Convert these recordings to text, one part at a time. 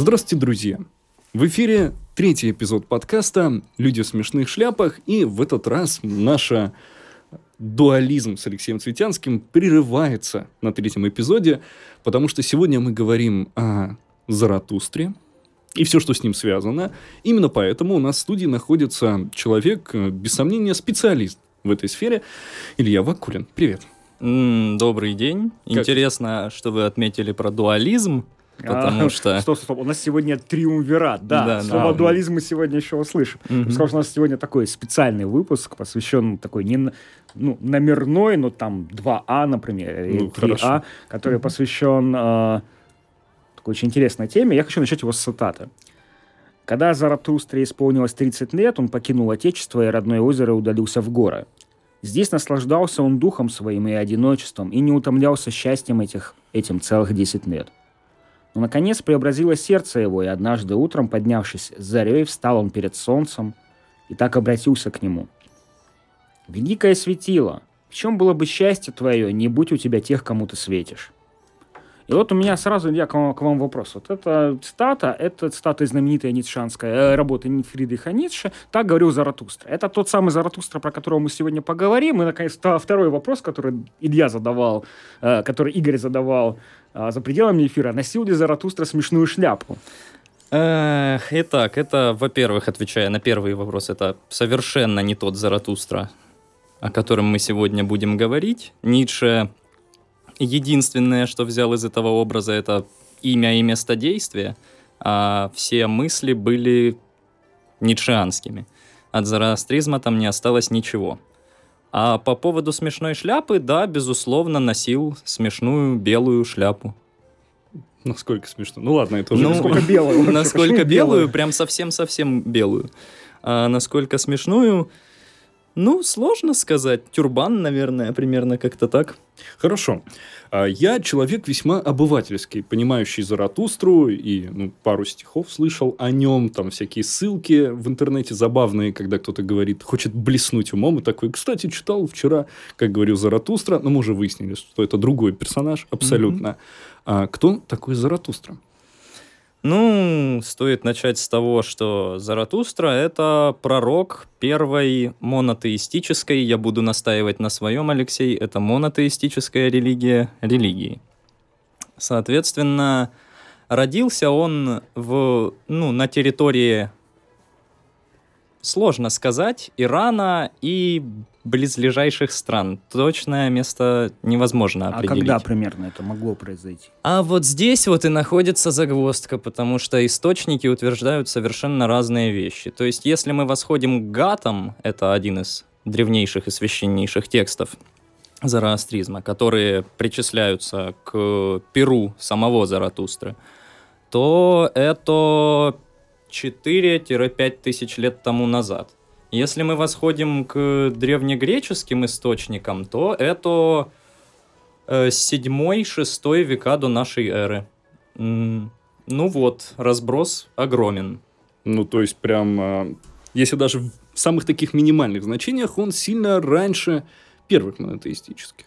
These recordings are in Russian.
Здравствуйте, друзья! В эфире третий эпизод подкаста «Люди в смешных шляпах», и в этот раз наша дуализм с Алексеем Цветянским прерывается на третьем эпизоде, потому что сегодня мы говорим о Заратустре и все, что с ним связано. Именно поэтому у нас в студии находится человек, без сомнения, специалист в этой сфере, Илья Вакулин. Привет. Добрый день. Как? Интересно, что вы отметили про дуализм. Потому а, что... Стоп, стоп, у нас сегодня триумвират, да. да Слово да. дуализм мы сегодня еще услышим. Угу. Сказал, что у нас сегодня такой специальный выпуск, посвящен такой не ну, номерной, но там 2А, например, или ну, 3А, который угу. посвящен э, такой очень интересной теме. Я хочу начать его с цитаты. Когда Заратустре исполнилось 30 лет, он покинул отечество и родное озеро удалился в горы. Здесь наслаждался он духом своим и одиночеством, и не утомлялся счастьем этих, этим целых 10 лет. Но, наконец, преобразило сердце его, и однажды утром, поднявшись с зарей, встал он перед солнцем и так обратился к нему. «Великое светило, в чем было бы счастье твое, не будь у тебя тех, кому ты светишь?» И вот у меня сразу, я к вам, к вам вопрос. Вот эта цитата, это цитата из знаменитой ницшанской э, работы Фридриха Ницше «Так говорил Заратустра». Это тот самый Заратустра, про которого мы сегодня поговорим. И, наконец, второй вопрос, который Илья задавал, э, который Игорь задавал за пределами эфира. Носил ли Заратустра смешную шляпу? Итак, это, во-первых, отвечая на первый вопрос, это совершенно не тот Заратустра, о котором мы сегодня будем говорить. Ницше единственное, что взял из этого образа, это имя и место действия, а все мысли были ницшеанскими. От зороастризма там не осталось ничего. А по поводу смешной шляпы, да, безусловно, носил смешную белую шляпу. Насколько смешно? Ну ладно, это уже ну, насколько белую. Насколько белую, прям совсем-совсем белую. А насколько смешную, ну, сложно сказать. Тюрбан, наверное, примерно как-то так. Хорошо. А, я человек весьма обывательский, понимающий Заратустру, и ну, пару стихов слышал о нем, там всякие ссылки в интернете забавные, когда кто-то говорит, хочет блеснуть умом, и такой, кстати, читал вчера, как говорил Заратустра, но мы уже выяснили, что это другой персонаж абсолютно. Mm-hmm. А кто такой Заратустра? Ну, стоит начать с того, что Заратустра — это пророк первой монотеистической, я буду настаивать на своем, Алексей, это монотеистическая религия религии. Соответственно, родился он в, ну, на территории Сложно сказать. Ирана и близлежащих стран. Точное место невозможно определить. А когда примерно это могло произойти? А вот здесь вот и находится загвоздка, потому что источники утверждают совершенно разные вещи. То есть, если мы восходим к гатам, это один из древнейших и священнейших текстов зороастризма, которые причисляются к Перу самого Заратустры, то это 4-5 тысяч лет тому назад. Если мы восходим к древнегреческим источникам, то это 7-6 э, века до нашей эры. Ну вот, разброс огромен. Ну, то есть, прям, а, если даже в самых таких минимальных значениях, он сильно раньше первых монотеистических.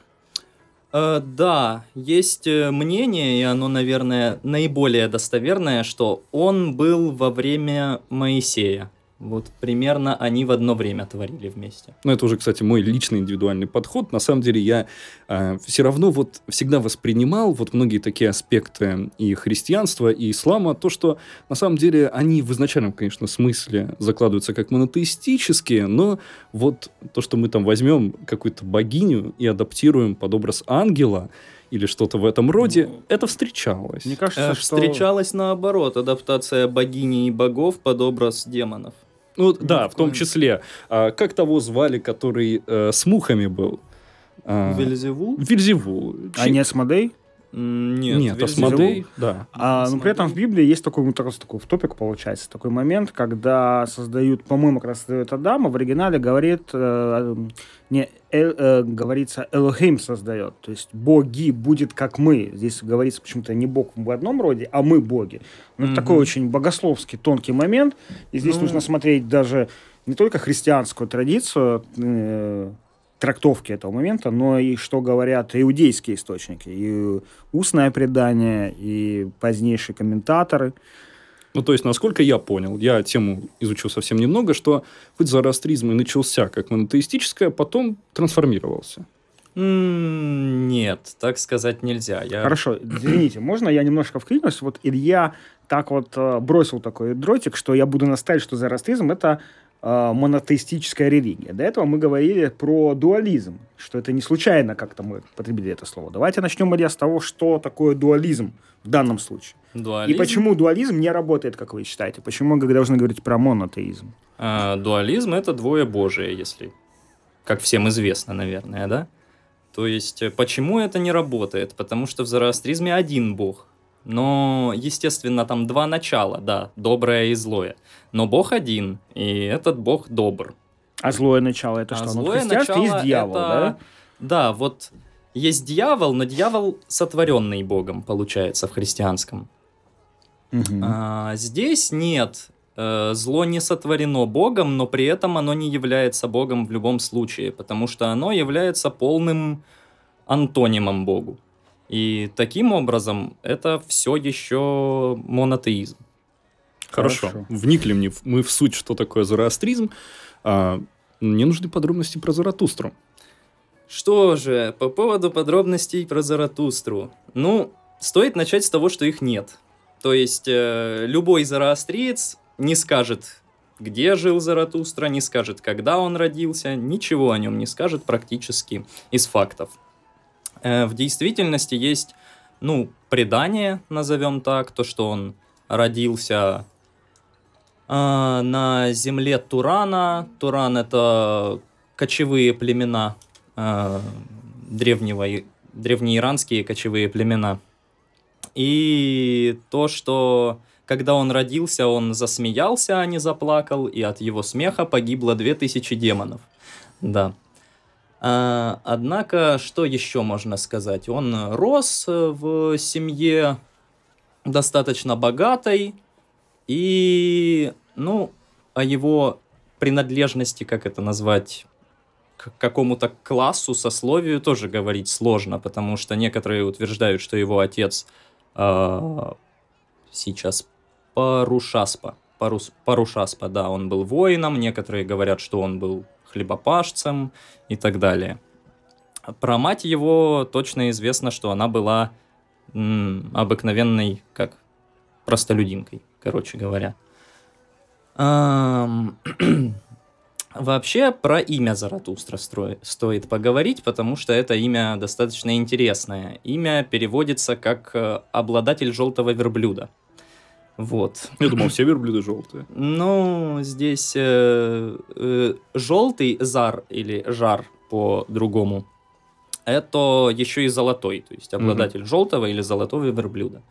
Э, да, есть э, мнение, и оно, наверное, наиболее достоверное, что он был во время Моисея. Вот примерно они в одно время творили вместе. Ну, это уже, кстати, мой личный индивидуальный подход. На самом деле я э, все равно вот всегда воспринимал вот многие такие аспекты и христианства, и ислама, то, что на самом деле они в изначальном, конечно, смысле закладываются как монотеистические, но вот то, что мы там возьмем какую-то богиню и адаптируем под образ ангела, или что-то в этом роде, ну, это встречалось. Мне кажется, э, что... Встречалось наоборот, адаптация богини и богов под образ демонов. Ну, да, в том числе. А, как того звали, который э, с мухами был? А, Вильзевул? Вильзевул. А не Асмодей? Нет, Нет Асмодей, да. А, но при этом в Библии есть такой, вот раз такой в топик получается, такой момент, когда создают, по-моему, как раз создает Адама, в оригинале говорит, э, не, э, э, говорится, Элохим создает, то есть боги будет как мы. Здесь говорится почему-то не бог в одном роде, а мы боги. Ну. Это такой очень богословский, тонкий момент, и здесь ну... нужно смотреть даже не только христианскую традицию, э, трактовки этого момента, но и что говорят иудейские источники, и устное предание, и позднейшие комментаторы. Ну, то есть, насколько я понял, я тему изучил совсем немного, что хоть зороастризм и начался как монотеистическое, потом трансформировался. Нет, так сказать нельзя. Я... Хорошо, извините, можно я немножко вклинюсь? Вот Илья так вот э, бросил такой дротик, что я буду настаивать, что зороастризм — это монотеистическая религия. До этого мы говорили про дуализм, что это не случайно как-то мы потребили это слово. Давайте начнем, Илья, с того, что такое дуализм в данном случае. Дуализм? И почему дуализм не работает, как вы считаете? Почему мы должны говорить про монотеизм? А, дуализм — это двое Божие, если... Как всем известно, наверное, да? То есть, э, почему это не работает? Потому что в зороастризме один бог. Но, естественно, там два начала, да, доброе и злое. Но бог один, и этот бог добр. А злое начало это а что? Ну, злое ну, начало есть дьявол, это... да? Да, вот есть дьявол, но дьявол сотворенный богом, получается, в христианском. Угу. А, здесь нет. Э, зло не сотворено Богом, но при этом оно не является Богом в любом случае, потому что оно является полным антонимом Богу. И таким образом это все еще монотеизм. Хорошо. Хорошо. Вникли мне мы в суть, что такое зороастризм. А, мне нужны подробности про Заратустру. Что же, по поводу подробностей про Заратустру. Ну, стоит начать с того, что их нет. То есть, э, любой зороастриец не скажет, где жил Заратустра, не скажет, когда он родился, ничего о нем не скажет практически из фактов. Э, в действительности есть, ну, предание, назовем так, то, что он родился э, на земле Турана. Туран это кочевые племена э, древнего, древнеиранские кочевые племена. И то, что когда он родился, он засмеялся, а не заплакал, и от его смеха погибло две тысячи демонов. Да. А, однако, что еще можно сказать? Он рос в семье достаточно богатой, и, ну, о его принадлежности, как это назвать, к какому-то классу, сословию тоже говорить сложно, потому что некоторые утверждают, что его отец э, сейчас Парушаспа. Парус, Парушаспа, да, он был воином, некоторые говорят, что он был хлебопашцем и так далее. Про мать его точно известно, что она была м, обыкновенной, как, простолюдинкой, короче говоря. Вообще про имя Заратустра стоит поговорить, потому что это имя достаточно интересное. Имя переводится как э, «обладатель желтого верблюда». Вот. Я думал, все верблюды желтые. Ну, здесь э, э, желтый зар или жар по-другому. Это еще и золотой, то есть обладатель mm желтого или золотого верблюда.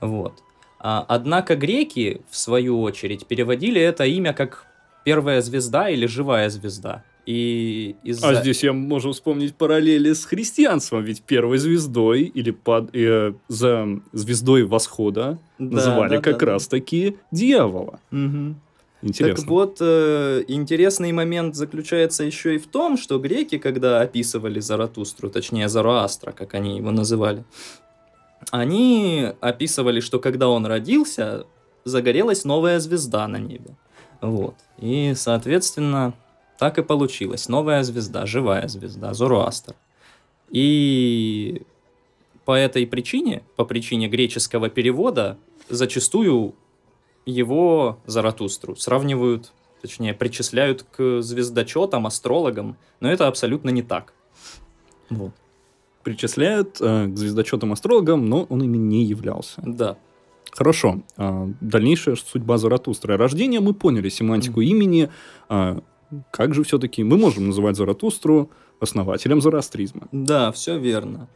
Вот. А, однако греки, в свою очередь, переводили это имя как первая звезда или живая звезда. И из А здесь я могу вспомнить параллели с христианством, ведь первой звездой или под, э, за звездой восхода да, называли да, как да, раз-таки дьявола. Угу. Интересно. Так вот, э, интересный момент заключается еще и в том, что греки, когда описывали Заратустру, точнее Зароастра, как они его называли, они описывали, что когда он родился, загорелась новая звезда на небе. Вот. И, соответственно, так и получилось. Новая звезда, живая звезда, Зороастер. И по этой причине, по причине греческого перевода, зачастую его Заратустру сравнивают, точнее, причисляют к звездочетам, астрологам, но это абсолютно не так. Вот. Причисляют э, к звездочетам астрологам, но он ими не являлся. Да. Хорошо. Э, дальнейшая судьба Заратустра. Рождение мы поняли, семантику mm-hmm. имени. Как же все-таки мы можем называть Заратустру основателем зороастризма? Да, все верно.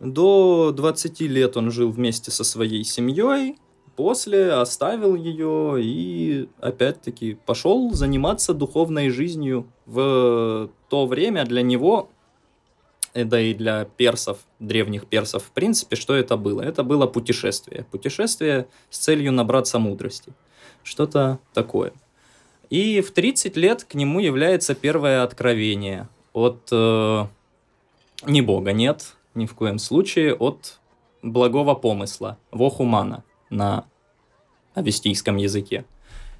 До 20 лет он жил вместе со своей семьей, после оставил ее и опять-таки пошел заниматься духовной жизнью. В то время для него, э, да и для персов, древних персов в принципе, что это было? Это было путешествие. Путешествие с целью набраться мудрости. Что-то такое. И в 30 лет к нему является первое откровение от э, не Бога, нет, ни в коем случае, от благого помысла, вохумана на авестийском языке.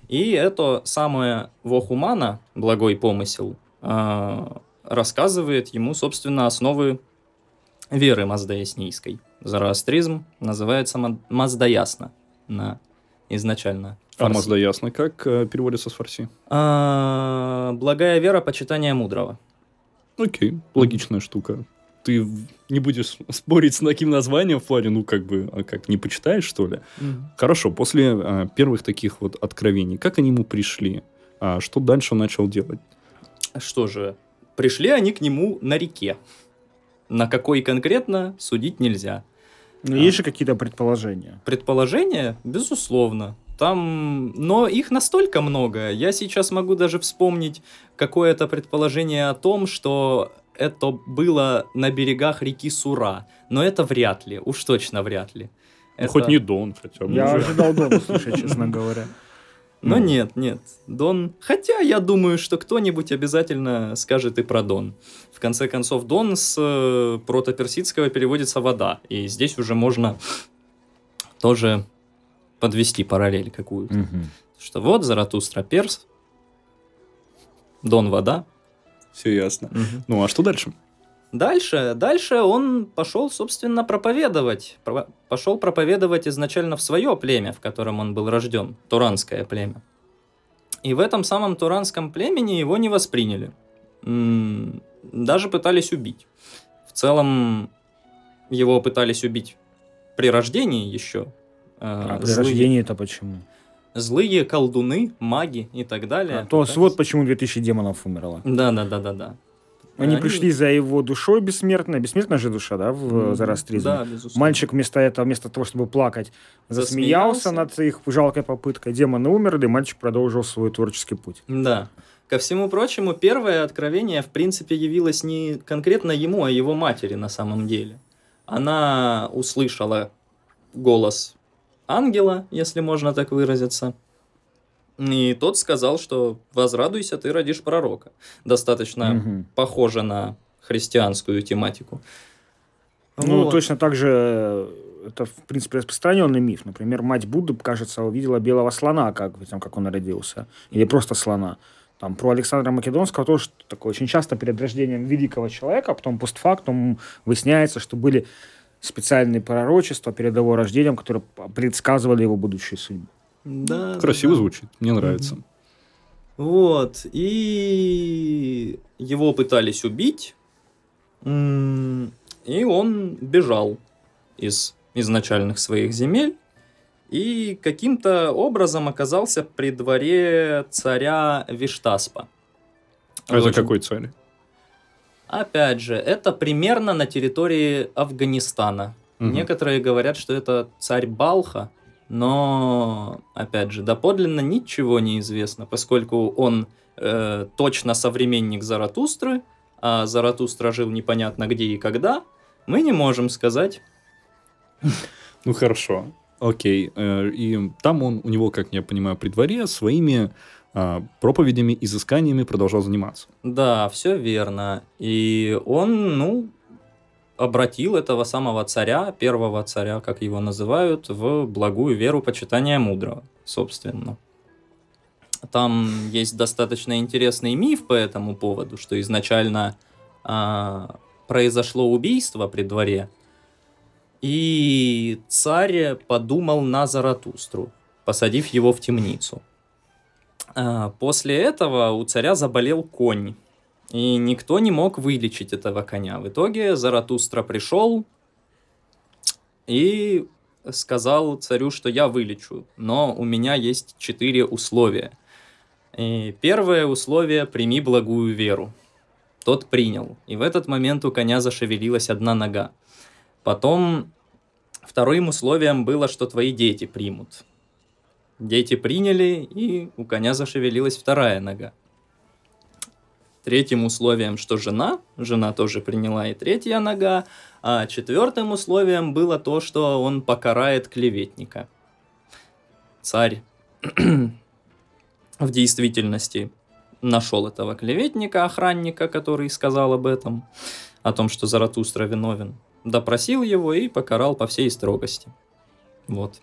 И это самое Вохумана, благой помысел, э, рассказывает ему, собственно, основы веры маздаяснийской. Зороастризм называется Маздаясна на изначально. А фарси. А Маздаясна как э, переводится с фарси? А, благая вера, почитания мудрого. Окей, логичная штука. Ты не будешь спорить с таким названием в плане, ну, как бы, а как, не почитаешь, что ли? Mm. Хорошо, после а, первых таких вот откровений, как они ему пришли? А что дальше он начал делать? Что же, пришли они к нему на реке. На какой конкретно судить нельзя. Но а. есть же какие-то предположения. Предположения, безусловно. Там, но их настолько много. Я сейчас могу даже вспомнить какое-то предположение о том, что это было на берегах реки Сура. Но это вряд ли, уж точно вряд ли. Ну, это... Хоть не Дон хотя бы. Я ожидал Дон услышать, честно говоря. Но ну. нет, нет, Дон... Хотя я думаю, что кто-нибудь обязательно скажет и про Дон. В конце концов, Дон с э, протоперсидского переводится «вода». И здесь уже можно тоже подвести параллель какую-то. Угу. Что вот Заратустра перс, Дон вода. Все ясно. Угу. Ну а что дальше? Дальше, дальше он пошел, собственно, проповедовать. Про, пошел проповедовать изначально в свое племя, в котором он был рожден, туранское племя. И в этом самом туранском племени его не восприняли. Даже пытались убить. В целом, его пытались убить при рождении еще, а, а при злые, рождении это почему? Злые колдуны, маги и так далее. А, то есть вот почему 2000 демонов умерло. Да, да, да, да, да. Они, Они пришли за его душой бессмертной. Бессмертная же душа, да, в mm, Зарастризме? Да, безусловно. Мальчик вместо этого, вместо того, чтобы плакать, засмеялся, засмеялся над их жалкой попыткой. Демоны умерли, и мальчик продолжил свой творческий путь. Да. Ко всему прочему, первое откровение, в принципе, явилось не конкретно ему, а его матери на самом деле. Она услышала голос ангела, если можно так выразиться. И тот сказал, что возрадуйся, ты родишь пророка. Достаточно угу. похоже на христианскую тематику. Ну, вот. точно так же э, это, в принципе, распространенный миф. Например, мать Будды, кажется, увидела белого слона, как, там, как он родился. Или просто слона. Там, про Александра Македонского тоже такое очень часто перед рождением великого человека, потом постфактум выясняется, что были специальные пророчества перед его рождением, которые предсказывали его будущую судьбу. Да, Красиво да. звучит, мне нравится. Вот, и его пытались убить, и он бежал из изначальных своих земель, и каким-то образом оказался при дворе царя Виштаспа. А это какой царь? Опять же, это примерно на территории Афганистана. Угу. Некоторые говорят, что это царь Балха, но, опять же, доподлинно ничего не известно, поскольку он э, точно современник Заратустры, а Заратустра жил непонятно где и когда, мы не можем сказать. Ну хорошо, окей. Э, и там он, у него, как я понимаю, при дворе своими а, проповедями, изысканиями продолжал заниматься. Да, все верно. И он, ну, обратил этого самого царя, первого царя, как его называют, в благую веру почитания мудрого, собственно. Там есть достаточно интересный миф по этому поводу, что изначально а, произошло убийство при дворе, и царь подумал на Заратустру, посадив его в темницу. А, после этого у царя заболел конь, и никто не мог вылечить этого коня. В итоге Заратустра пришел и сказал царю, что я вылечу, но у меня есть четыре условия. И первое условие – прими благую веру. Тот принял, и в этот момент у коня зашевелилась одна нога. Потом вторым условием было, что твои дети примут. Дети приняли, и у коня зашевелилась вторая нога. Третьим условием, что жена, жена тоже приняла и третья нога, а четвертым условием было то, что он покарает клеветника. Царь в действительности нашел этого клеветника, охранника, который сказал об этом, о том, что Заратустра виновен, допросил его и покарал по всей строгости. Вот.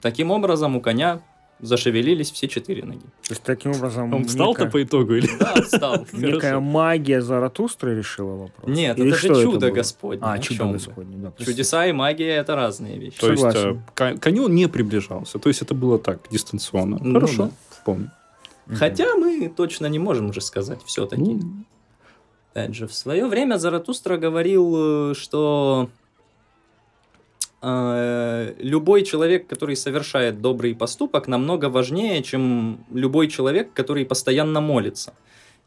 Таким образом, у коня зашевелились все четыре ноги. То есть таким образом... Он встал-то по итогу или? Да, встал. Некая магия Заратустры решила вопрос? Нет, это же чудо Господне. А, чудо Господне, да. Чудеса и магия — это разные вещи. То есть э, коню не приближался. То есть это было так, дистанционно. Ну Хорошо, вполне. Хотя мы точно не можем уже сказать все-таки. Ну. Опять же, в свое время Заратустра говорил, э, что любой человек, который совершает добрый поступок, намного важнее, чем любой человек, который постоянно молится.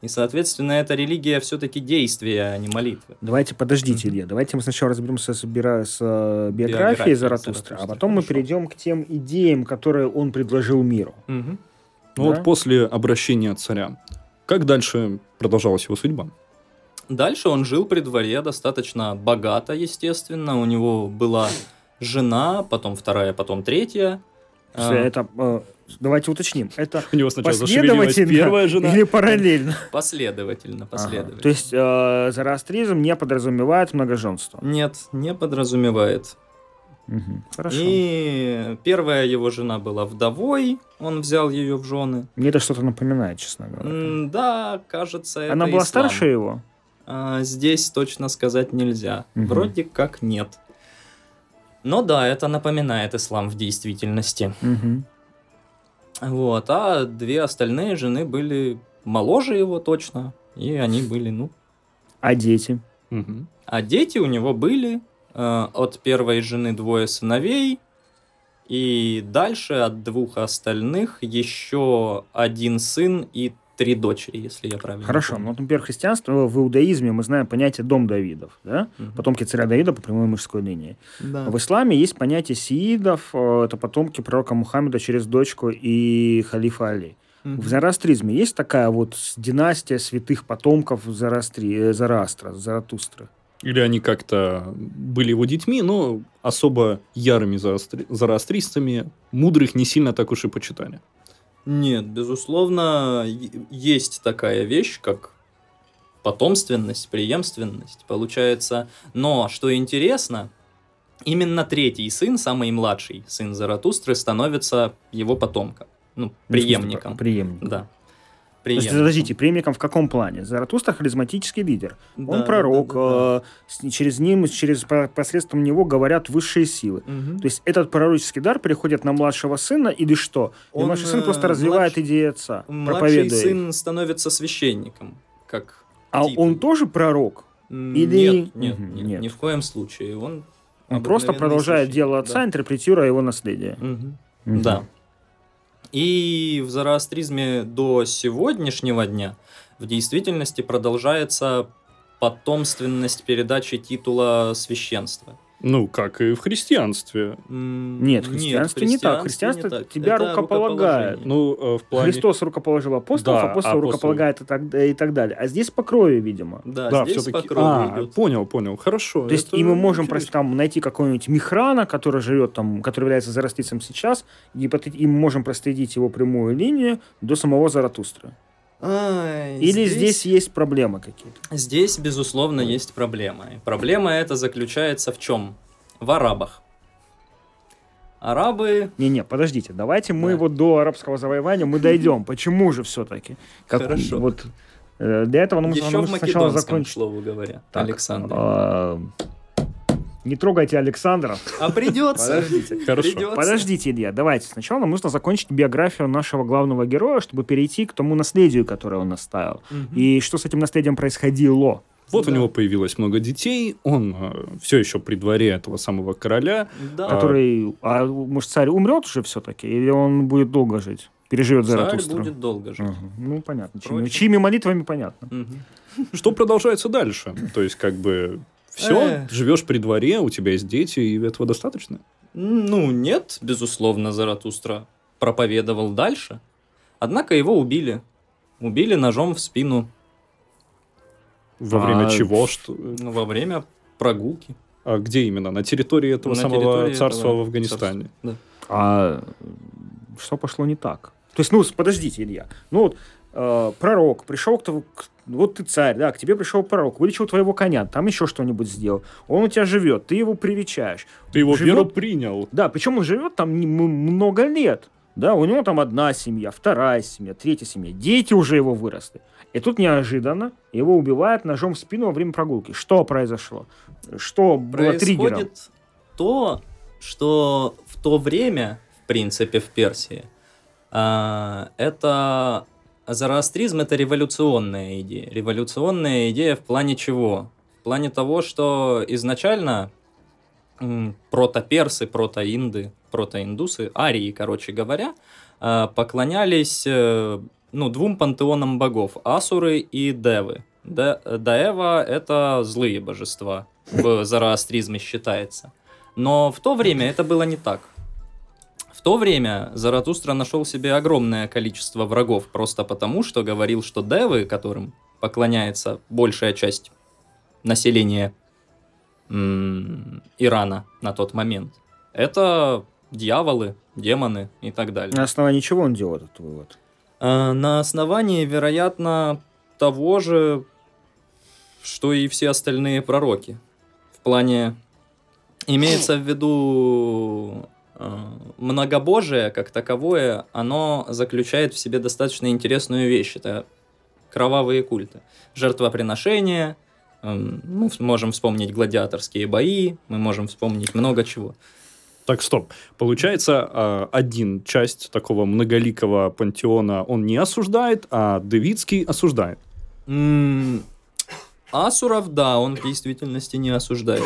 И, соответственно, эта религия все-таки действие, а не молитва. Давайте, подождите, Илья, давайте мы сначала разберемся с, э, биографией Биография Заратустра, а потом Хорошо. мы перейдем к тем идеям, которые он предложил миру. Угу. Ну да? вот после обращения царя, как дальше продолжалась его судьба? Дальше он жил при дворе достаточно богато, естественно. У него была жена, потом вторая, потом третья. Все, а. это, э, давайте уточним. Это У него сначала последовательно первая жена. или параллельно? Последовательно, последовательно. Ага. То есть э, зороастризм не подразумевает многоженство? Нет, не подразумевает. Угу, хорошо. И первая его жена была вдовой, он взял ее в жены. Мне это что-то напоминает, честно говоря. Да, кажется, это Она была ислам. старше его? А, здесь точно сказать нельзя. Угу. Вроде как нет. Но да, это напоминает ислам в действительности. Угу. Вот, а две остальные жены были моложе его точно, и они были, ну... А дети? Угу. А дети у него были э, от первой жены двое сыновей, и дальше от двух остальных еще один сын и три дочери, если я правильно Хорошо, помню. ну, например, христианство, в иудаизме мы знаем понятие дом Давидов, да? Угу. Потомки царя Давида по прямой мужской линии. Да. В исламе есть понятие сиидов, э, это потомки пророка Мухаммеда через дочку и халифа Али. Угу. В зороастризме есть такая вот династия святых потомков Зороастри, э, Зороастра, Заратустра? Или они как-то были его детьми, но особо ярыми зороастристами, мудрых не сильно так уж и почитали. Нет, безусловно, есть такая вещь, как потомственность, преемственность, получается. Но, что интересно, именно третий сын, самый младший сын Заратустры, становится его потомком, ну, преемником. Преемником. Да. Преемником. Подождите, преемником в каком плане? Заратустра харизматический лидер. Да, Он пророк, да, да, да. Э, через ним, через посредством него говорят высшие силы. Угу. То есть этот пророческий дар переходит на младшего сына или что? Он, младший сын просто развивает младш... идеи отца, Младший сын становится священником, как А титул. он тоже пророк? Или... Нет, нет, угу, нет, нет, ни в коем случае. Он, он просто продолжает дело отца, да. интерпретируя его наследие. Угу. Угу. Да. И в зороастризме до сегодняшнего дня в действительности продолжается потомственность передачи титула священства. Ну, как и в христианстве. Нет, в христианстве, Нет, не так. Христианство не так. тебя Это рукополагает. Ну, э, в плане... Христос рукоположил апостолов, да, апостол, апостол рукополагает и так, и так далее. А здесь по крови, видимо. Да, да здесь по крови а, идет. Понял, понял. Хорошо. То есть и мы можем просто там найти какого-нибудь Михрана, который живет там, который является зарастицем сейчас, и, и мы можем проследить его прямую линию до самого Заратустра. А, Или здесь... здесь есть проблемы какие-то? Здесь, безусловно, есть проблемы. Проблема эта заключается в чем? В арабах. Арабы... Не-не, подождите, давайте мы да. вот до арабского завоевания мы дойдем. Почему же все-таки? Хорошо. Вот э, для этого нужно, Еще нужно сначала закончить. слову говоря, так, Александр. А, не трогайте Александра. А придется. Подождите. Хорошо. Придется. Подождите, Илья, давайте. Сначала нам нужно закончить биографию нашего главного героя, чтобы перейти к тому наследию, которое он оставил. Угу. И что с этим наследием происходило. Вот да. у него появилось много детей, он э, все еще при дворе этого самого короля. Да. Который, а может, царь умрет уже все-таки, или он будет долго жить? Переживет Царь Заратустру? будет долго жить. Угу. Ну, понятно. Чьими, чьими молитвами понятно. Угу. Что продолжается дальше? То есть, как бы, все, живешь при дворе, у тебя есть дети, и этого достаточно? Ну, нет, безусловно, Заратустра проповедовал дальше. Однако его убили. Убили ножом в спину. Во время а... чего? Что... Ну, во время прогулки. А где именно? На территории этого На самого территории царства этого... в Афганистане? Царства. Да. А что пошло не так? То есть, ну, подождите, Илья. Ну, вот э, пророк пришел к, к вот ты царь, да, к тебе пришел пророк, вылечил твоего коня, там еще что-нибудь сделал. Он у тебя живет, ты его привечаешь. Ты его живет, веру принял. Да, причем он живет там много лет. Да, у него там одна семья, вторая семья, третья семья. Дети уже его выросли. И тут неожиданно его убивают ножом в спину во время прогулки. Что произошло? Что было триггером? Происходит то, что в то время, в принципе, в Персии, э, это зороастризм это революционная идея. Революционная идея в плане чего? В плане того, что изначально протоперсы, протоинды, протоиндусы, арии, короче говоря, э, поклонялись э, ну, двум пантеонам богов – Асуры и Девы. Де, Даева – это злые божества, в зороастризме считается. Но в то время это было не так. В то время Заратустра нашел себе огромное количество врагов просто потому, что говорил, что девы, которым поклоняется большая часть населения м- Ирана на тот момент, это дьяволы, демоны и так далее. На основании чего он делал этот вывод? А, на основании, вероятно, того же, что и все остальные пророки. В плане имеется в виду многобожие как таковое, оно заключает в себе достаточно интересную вещь. Это кровавые культы. Жертвоприношения, э, мы можем вспомнить гладиаторские бои, мы можем вспомнить много чего. Так, стоп. Получается, а, один часть такого многоликого пантеона он не осуждает, а Девицкий осуждает. Асуров, да, он в действительности не осуждает.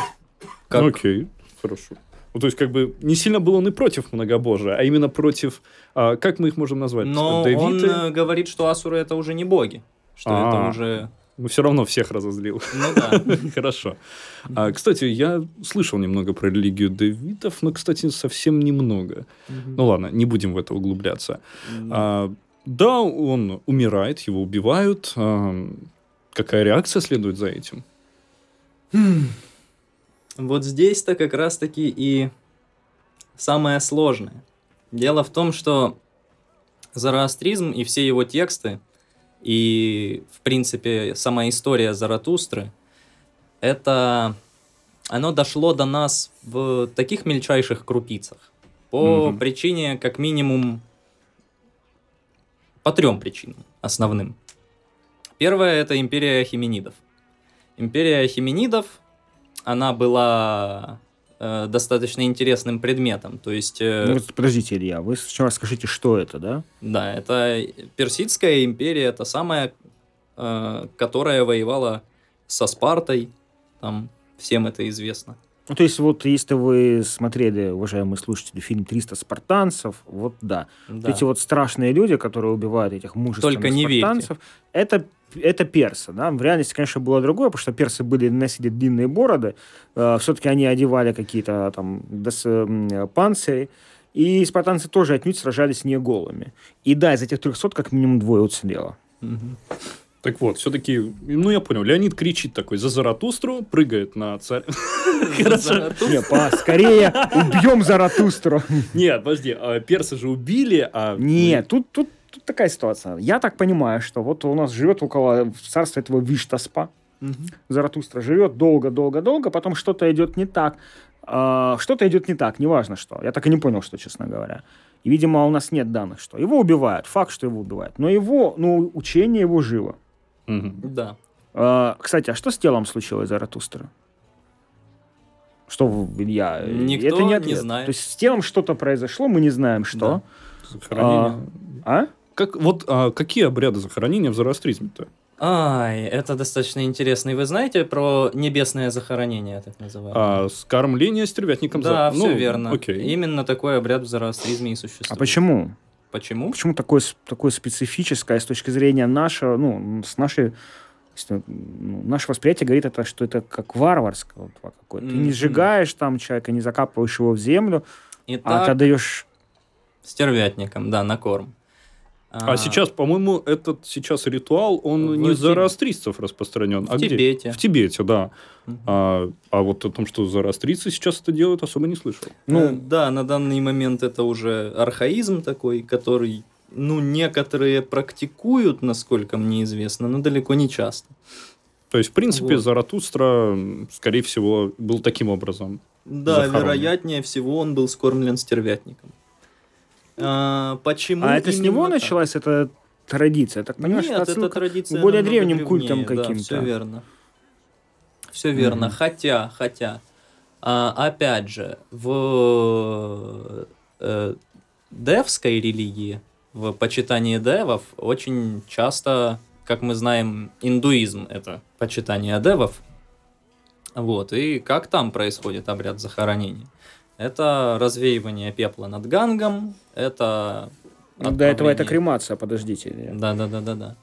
Как... Окей, хорошо. Ну, то есть, как бы, не сильно был он и против многобожия, а именно против, а, как мы их можем назвать? Но Давиты? он э, говорит, что асуры это уже не боги, что А-а-а. это уже но все равно всех разозлил. Ну да. Хорошо. А, кстати, я слышал немного про религию Давидов, но, кстати, совсем немного. Ну ладно, не будем в это углубляться. А, да, он умирает, его убивают. А, какая реакция следует за этим? Вот здесь-то как раз-таки и самое сложное. Дело в том, что зороастризм и все его тексты – и, в принципе, сама история Заратустры, это... Оно дошло до нас в таких мельчайших крупицах. По угу. причине, как минимум, по трем причинам основным. Первое – это империя Хименидов. Империя Хименидов, она была э, достаточно интересным предметом. То есть... Э... Ну, подождите, Илья, вы сначала скажите, что это, да? Да, это Персидская империя, это самая, э, которая воевала со Спартой, там всем это известно. Ну, то есть, вот если вы смотрели, уважаемые слушатели, фильм «300 спартанцев», вот да. да. Эти вот страшные люди, которые убивают этих мужественных Только не спартанцев, верьте. это это персы, да, в реальности, конечно, было другое, потому что персы были, носили длинные бороды, э, все-таки они одевали какие-то там дос, э, панцири, и спартанцы тоже отнюдь сражались не голыми. И да, из этих 300 как минимум двое уцелело. Угу. Так вот, все-таки, ну я понял, Леонид кричит такой за Заратустру, прыгает на царь. Хорошо. Не, скорее убьем Заратустру. Нет, подожди, а персы же убили, а... Нет, тут, тут тут такая ситуация. Я так понимаю, что вот у нас живет около царства этого Виштаспа. Угу. Заратустра живет долго-долго-долго, потом что-то идет не так. Э, что-то идет не так, неважно что. Я так и не понял, что, честно говоря. И, видимо, у нас нет данных, что его убивают. Факт, что его убивают. Но его, ну, учение его живо. Угу. Да. Э, кстати, а что с телом случилось Заратустра? Что, я... Никто это не, не знает. То есть с телом что-то произошло, мы не знаем, что. Да. А, а? Как, вот а, какие обряды захоронения в зороастризме-то? Ай, это достаточно интересно. И вы знаете про небесное захоронение, так называемое? А, скормление стервятником Да, за... все ну, верно. Окей. Именно такой обряд в зороастризме и существует. А почему? Почему? Почему такое, такое специфическое с точки зрения нашего, ну, с нашей ну, наше восприятие говорит это, что это как варварское какое-то. Mm-hmm. Ты не сжигаешь там человека, не закапываешь его в землю, Итак, а ты отдаешь... Стервятникам, да, на корм. А, а сейчас, по-моему, этот сейчас ритуал, он в не за зороастрийцев распространен. В а Тибете. Где? В Тибете, да. Угу. А, а вот о том, что зороастрийцы сейчас это делают, особо не слышал. Ну, э, да, на данный момент это уже архаизм такой, который ну, некоторые практикуют, насколько мне известно, но далеко не часто. То есть, в принципе, вот. Заратустра, скорее всего, был таким образом. Да, захоронен. вероятнее всего, он был скормлен стервятником. А, почему? А это с него так? началась эта традиция? Так понимаешь, Нет, это традиция более древним древнее, культом каким-то. Да, все верно. Все верно. Mm-hmm. Хотя, хотя, а, опять же, в э, девской религии, в почитании девов очень часто, как мы знаем, индуизм это почитание девов. Вот, и как там происходит обряд захоронения? Это развеивание пепла над Гангом, это... Ну, до этого это кремация, подождите. Да, да, да, да, да.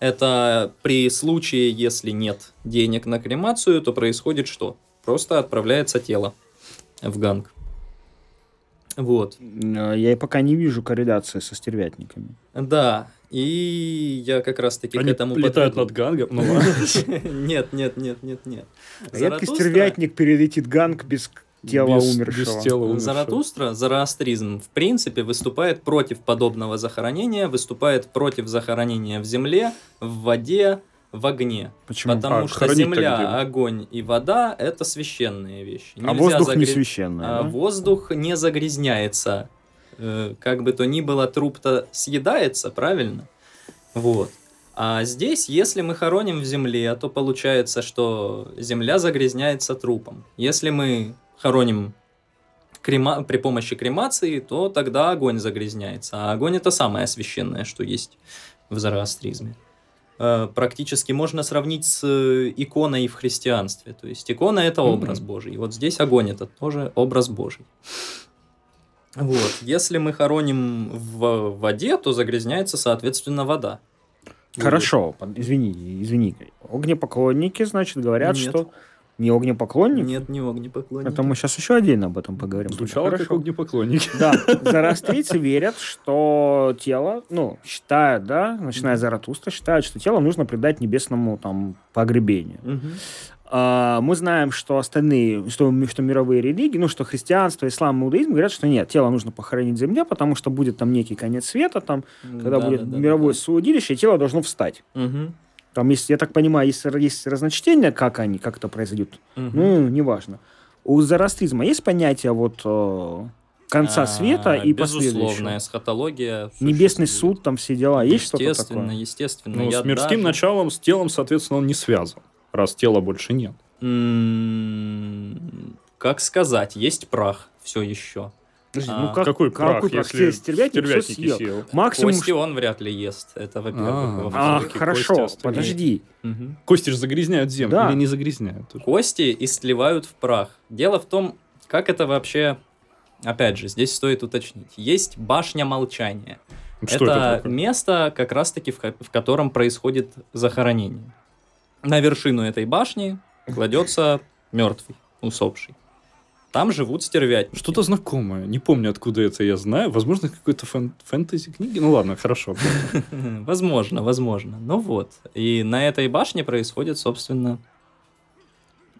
Это при случае, если нет денег на кремацию, то происходит что? Просто отправляется тело в Ганг. Вот. А, я и пока не вижу корреляции со стервятниками. Да, и я как раз таки Они к этому летают над гангом? Ну, нет, нет, нет, нет, нет. Редкий стервятник перелетит ганг без тела без, умершего. Без тела умершего. Заратустра, зороастризм, в принципе, выступает против подобного захоронения, выступает против захоронения в земле, в воде, в огне. Почему? Потому а, что земля, огонь и вода – это священные вещи. А Нельзя а воздух загря... не священный, а да? Воздух не загрязняется. Э, как бы то ни было, труп-то съедается, правильно? Вот. А здесь, если мы хороним в земле, то получается, что земля загрязняется трупом. Если мы хороним крема... при помощи кремации, то тогда огонь загрязняется. А огонь это самое священное, что есть в зороастризме. Э, практически можно сравнить с э, иконой в христианстве. То есть икона это образ mm-hmm. Божий. И вот здесь огонь это тоже образ Божий. Вот. Если мы хороним в воде, то загрязняется, соответственно, вода. Хорошо, извини, извини. Огнепоклонники, значит, говорят, Нет. что не огнепоклонник? Нет, не огнепоклонник. Это мы сейчас еще отдельно об этом поговорим. Звучало как огнепоклонник. Да, зороастрийцы верят, что тело, ну, считают, да, начиная с Заратустра, считают, что тело нужно предать небесному там погребению. А, мы знаем, что остальные, что, что мировые религии, ну, что христианство, ислам, иудаизм говорят, что нет, тело нужно похоронить в земле, потому что будет там некий конец света, там, когда да, будет да, мировое да. судилище, и тело должно встать. Угу. Там есть, я так понимаю, есть, есть разночтения, как они, как это произойдет. Угу. Ну, неважно. У зороастризма есть понятие вот э, конца а, света и последующего? Эсхатология. Небесный суд, там все дела. Есть что-то такое? Естественно, естественно. Ну, с мирским даже... началом, с телом, соответственно, он не связан, раз тела больше нет. Как сказать, есть прах все еще. Подожди, а, ну как, какой прах, какой прах? Если стервятник, все съел. съел. Максимум... Кости он вряд ли ест. Это во-первых. А, а хорошо, подожди. Угу. Кости же загрязняют землю да. или не загрязняют? Кости истлевают в прах. Дело в том, как это вообще... Опять же, здесь стоит уточнить. Есть башня молчания. Что это, это место, как раз-таки, в, в котором происходит захоронение. На вершину этой башни кладется мертвый, усопший. Там живут стервятники. Что-то знакомое. Не помню, откуда это я знаю. Возможно, какой-то фэн- фэнтези книги. Ну ладно, хорошо. Возможно, возможно. Ну вот. И на этой башне происходит, собственно...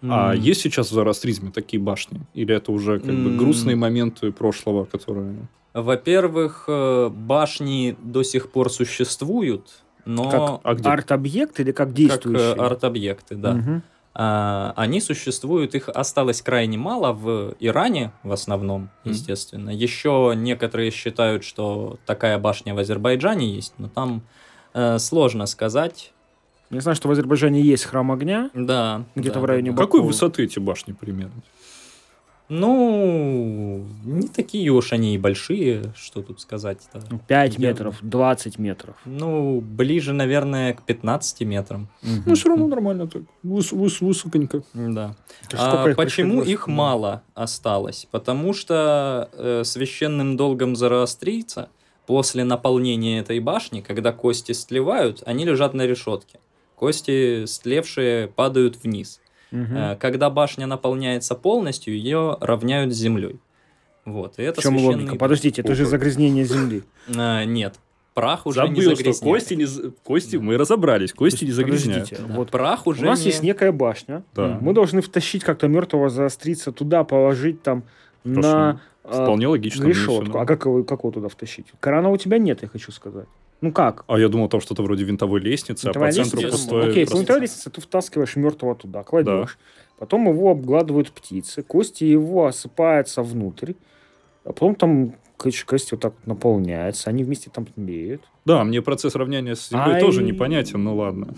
А есть сейчас в зороастризме такие башни? Или это уже как бы грустные моменты прошлого, которые... Во-первых, э, башни до сих пор существуют, но... Как а арт-объект или как действующие? Как арт-объекты, да. Угу. А, они существуют, их осталось крайне мало в Иране в основном, естественно. Mm-hmm. Еще некоторые считают, что такая башня в Азербайджане есть, но там э, сложно сказать. Я знаю, что в Азербайджане есть храм огня. Да. Где-то да, в районе да. Какой высоты эти башни примерно? Ну, не такие уж они и большие, что тут сказать-то. 5 ну, метров, 20 метров. Ну, ближе, наверное, к 15 метрам. Ну, все равно нормально так. Выс выс высоконько. Да. А их почему их мало осталось? Потому что э, священным долгом зороастрийца после наполнения этой башни, когда кости стлевают, они лежат на решетке. Кости, стлевшие, падают вниз. Угу. Когда башня наполняется полностью, ее равняют с землей. Вот, и это В чем логика? Подождите, это же загрязнение земли. А, нет, прах уже Забыл, не загрязняет. что кости, не, кости да. мы разобрались, кости не загрязняют. Да. Вот прах уже У нас не... есть некая башня. Да. Мы должны втащить как-то мертвого заостриться туда, положить там Прошу. на Вполне логично. Решетку. А как его, как его туда втащить? Крана у тебя нет, я хочу сказать. Ну как? А я думал, там что-то вроде винтовой лестницы, винтовая а по центру лестница, пустое... Окей, по винтовой лестнице ты втаскиваешь мертвого туда, кладешь. Да. Потом его обгладывают птицы, кости его осыпаются внутрь. А потом там кости вот так вот наполняются, они вместе там тлеют. Да, мне процесс равняния с землей Ай... тоже непонятен, ну ладно.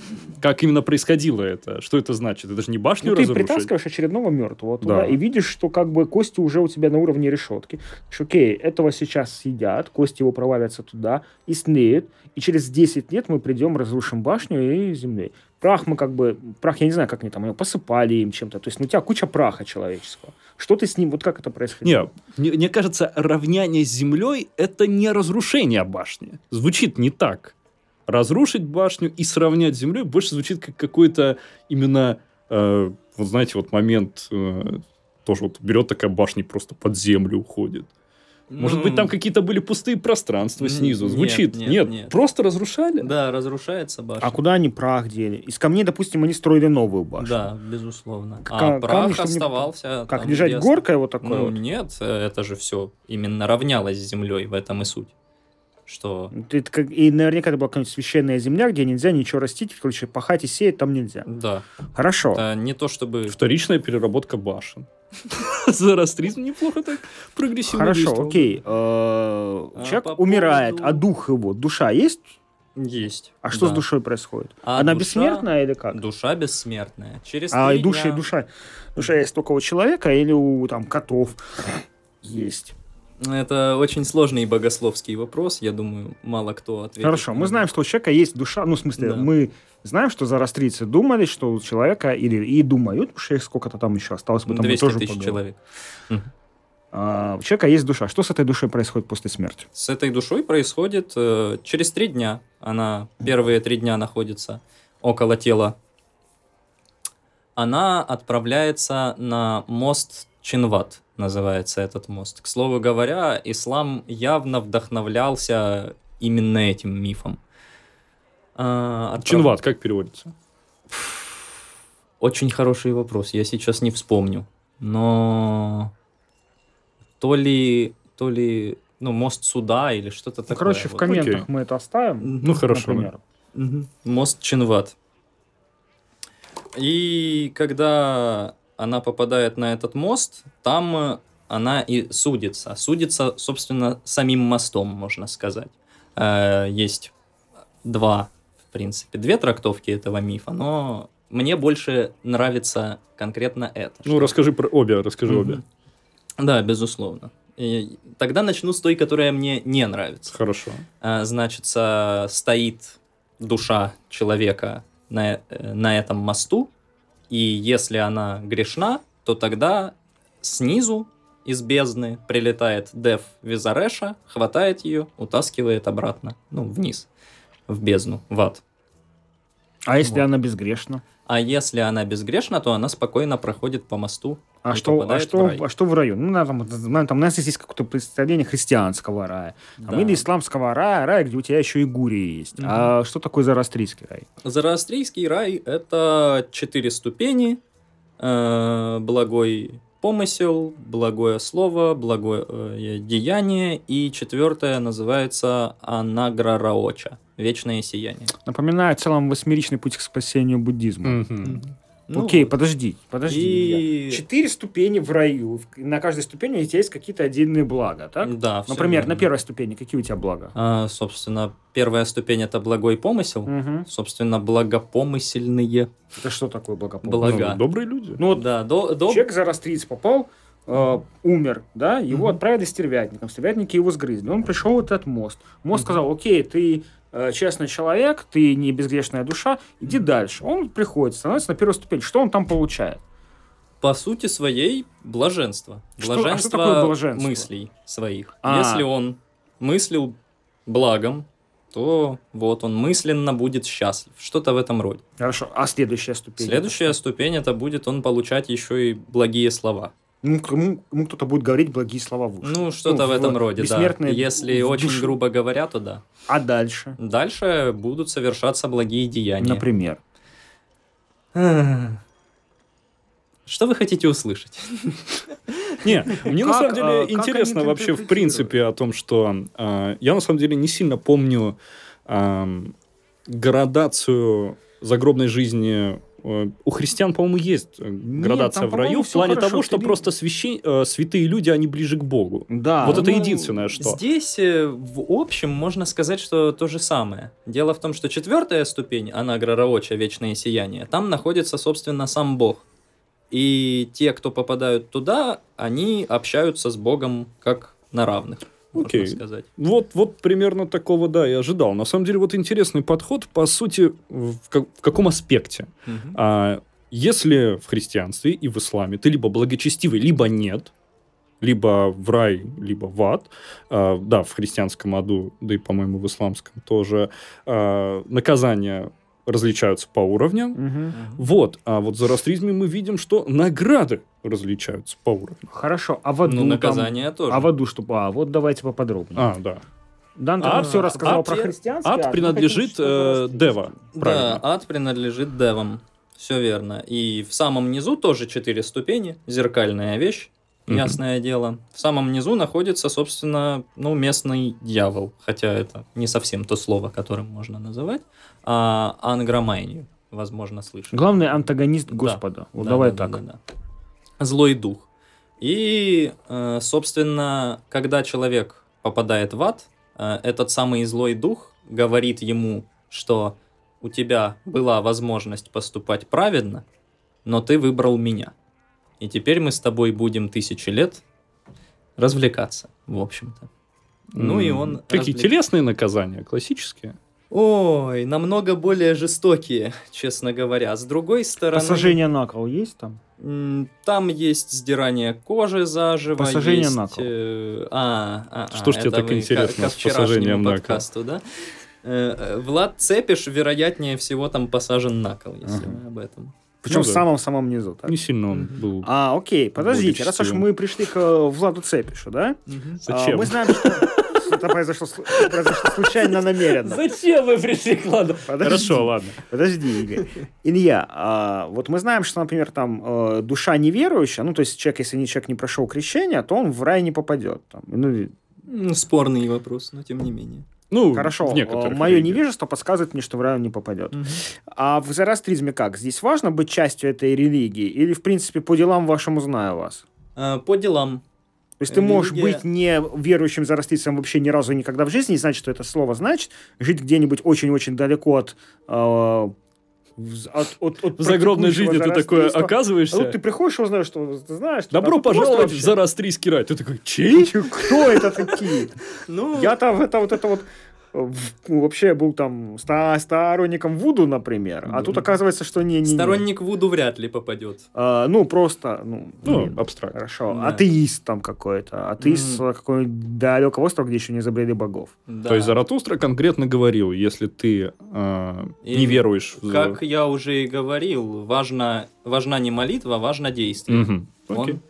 Как именно происходило это? Что это значит? Это же не башню ну, ты притаскиваешь очередного мертвого туда да. и видишь, что как бы кости уже у тебя на уровне решетки. Что, окей, этого сейчас съедят, кости его провалятся туда и снеют, и через 10 лет мы придем, разрушим башню и землей. Прах мы как бы, прах, я не знаю, как они там, его посыпали им чем-то. То есть ну, у тебя куча праха человеческого. Что ты с ним, вот как это происходит? Не, мне кажется, равняние с землей – это не разрушение башни. Звучит не так. Разрушить башню и сравнять с землей больше звучит как какой-то именно, э, вот знаете, вот момент, э, тоже вот берет такая башня и просто под землю уходит. Может быть, там какие-то были пустые пространства снизу. Звучит. Нет, нет, нет. Просто разрушали? Да, разрушается башня. А куда они прах дели? Из камней, допустим, они строили новую башню. Да, безусловно. А прах оставался. Как лежать горкой вот такой? Ну, нет, это же все именно равнялось с землей, в этом и суть что... Это как, и наверняка это была какая-нибудь священная земля, где нельзя ничего растить, короче, пахать и сеять там нельзя. Да. Хорошо. Это не то чтобы... Вторичная переработка башен. Зороастризм неплохо так прогрессивно Хорошо, окей. Э, а человек умирает, а дух его, душа есть? Есть. А что с душой происходит? А Она бессмертная или как? Душа бессмертная. Через а и душа, душа, душа есть только у человека или у там котов есть? Это очень сложный богословский вопрос, я думаю, мало кто ответит. Хорошо, мы знаем, что у человека есть душа, ну, в смысле, да. мы знаем, что зарастрийцы думали, что у человека, или и думают, потому что их сколько-то там еще осталось, мы там 200 тоже тысяч поговорим. человек. А, у человека есть душа. Что с этой душой происходит после смерти? С этой душой происходит э, через три дня. Она первые три дня находится около тела. Она отправляется на мост Чинват называется этот мост. К слову говоря, ислам явно вдохновлялся именно этим мифом. А, отправ... Чинват как переводится? Очень хороший вопрос, я сейчас не вспомню. Но то ли, то ли, ну, мост суда или что-то ну, такое. Короче, вот. в комментах Окей. мы это оставим. Ну, хорошо. Например. Угу. Мост Чинват. И когда она попадает на этот мост, там э, она и судится. Судится, собственно, самим мостом, можно сказать. Э, есть два, в принципе, две трактовки этого мифа, но мне больше нравится конкретно это. Ну, расскажи про обе, расскажи mm-hmm. обе. Да, безусловно. И тогда начну с той, которая мне не нравится. Хорошо. Э, значит, стоит душа человека на, на этом мосту, и если она грешна, то тогда снизу из бездны прилетает Дев Визареша, хватает ее, утаскивает обратно, ну, вниз, в бездну, в ад. А если вот. она безгрешна? А если она безгрешна, то она спокойно проходит по мосту. А, что, а, что, а что в раю? Ну, там, там, у нас есть какое-то представление христианского рая. Там, да. Или исламского рая, рай, где у тебя еще и гури есть. Угу. А что такое зороастрийский рай? Зороастрийский рай – это четыре ступени. Э, благой помысел, благое слово, благое э, деяние. И четвертое называется Анаграраоча – вечное сияние. Напоминает в целом восьмеричный путь к спасению буддизма. Угу. Ну, Окей, подожди, подожди. И... Четыре ступени в раю. На каждой ступени у тебя есть какие-то отдельные блага, так? Да. Например, верно. на первой ступени какие у тебя блага? А, собственно, первая ступень это благой помысел. Угу. Собственно, благопомысельные. Это что такое благопомысел? Блага. Ну, добрые люди. Ну вот да, до, до... человек за растриц попал, э, умер, да, его угу. отправили стервятником, стервятники его сгрызли. Он пришел в этот мост. Мост угу. сказал, окей, ты честный человек, ты не безгрешная душа, иди дальше. Он приходит, становится на первую ступень. Что он там получает? По сути своей блаженство. Блаженство, а что такое блаженство? мыслей своих. А. Если он мыслил благом, то вот он мысленно будет счастлив. Что-то в этом роде. Хорошо. А следующая ступень? Следующая ступень это будет он получать еще и благие слова. Ну, кому, кому кто-то будет говорить благие слова в уши. Ну, что-то ну, в этом роде, да. Если в очень душу. грубо говоря, то да. А дальше? Дальше будут совершаться благие деяния. Например? Что вы хотите услышать? Не, мне на самом деле а, интересно вообще в принципе о том, что а, я на самом деле не сильно помню градацию загробной жизни у христиан, по-моему, есть э, градация Нет, там, в раю в плане хорошо, того, что тебе... просто священ... Э, святые люди, они ближе к Богу. Да. Вот ну, это единственное, что. Здесь, в общем, можно сказать, что то же самое. Дело в том, что четвертая ступень, она Грараоча, вечное сияние, там находится, собственно, сам Бог. И те, кто попадают туда, они общаются с Богом как на равных. Окей. сказать. Вот, вот примерно такого, да, я ожидал. На самом деле, вот интересный подход, по сути, в, как, в каком аспекте? Угу. А, если в христианстве и в исламе ты либо благочестивый, либо нет, либо в рай, либо в ад. А, да, в христианском аду, да и, по-моему, в исламском тоже. А, наказание различаются по уровням. Угу. Вот. А вот в зороастризме мы видим, что награды различаются по уровню. Хорошо. А в аду... Ну, наказание там... тоже. А в аду что? А, вот давайте поподробнее. А, да. Данте ад, все рассказал ад, про христианство. Ад принадлежит э, Дева. Да, ад принадлежит Девам. Все верно. И в самом низу тоже четыре ступени. Зеркальная вещь. Ясное mm-hmm. дело. В самом низу находится, собственно, ну, местный дьявол. Хотя это не совсем то слово, которым можно называть. А ангромайнию, возможно, слышали. Главный антагонист Господа. Да. Вот да, давай да, так. Да, да. Злой дух. И, э, собственно, когда человек попадает в ад, э, этот самый злой дух говорит ему, что у тебя была возможность поступать праведно, но ты выбрал меня. И теперь мы с тобой будем тысячи лет развлекаться, в общем-то. Ну и он... Какие развлек... телесные наказания, классические? Ой, намного более жестокие, честно говоря. С другой стороны... Посажение на кол есть там? Там есть сдирание кожи заживо. Посажение есть, на кол. Э, а, а, Что а, ж тебе так интересно с посажением на кол? да? Э, э, Влад Цепиш, вероятнее всего, там посажен на кол, если ага. мы об этом. Причем ну, в самом-самом низу. Так? Не сильно он был. А, окей, подождите, раз уж мы пришли к Владу Цепишу, да? Зачем? А, мы знаем, что это произошло, произошло случайно намеренно. Зачем вы пришли к Владу? Хорошо, ладно. Подожди, Игорь. Илья, а, вот мы знаем, что, например, там э, душа неверующая, ну, то есть человек, если не человек не прошел крещение, то он в рай не попадет. Там, ну, ну, спорный вопрос, но тем не менее. Ну, Хорошо, мое невежество подсказывает мне, что в рай он не попадет. Угу. А в зороастризме как? Здесь важно быть частью этой религии? Или, в принципе, по делам вашему знаю вас? А, по делам. То есть ты можешь быть не верующим зороастрийцем вообще ни разу никогда в жизни, не знать, что это слово значит, жить где-нибудь очень-очень далеко от э, от, от, от в загробной жизни ты такое оказываешься. А тут ты приходишь и узнаешь, что ты знаешь. Добро а пожаловать в Зарастрийский рай. Ты такой, чей? Кто это такие? Ну, я там это вот это вот вообще был там сторонником Вуду, например, а тут оказывается, что не... не Сторонник Вуду вряд ли попадет. А, ну, просто... Ну, ну абстракт. Хорошо. Да. Атеист там какой-то. Атеист mm. какой-нибудь далекого острова, где еще не изобрели богов. Да. То есть Заратустра конкретно говорил, если ты э, не веруешь... В... Как я уже и говорил, важна, важна не молитва, важно действие. Угу. Он...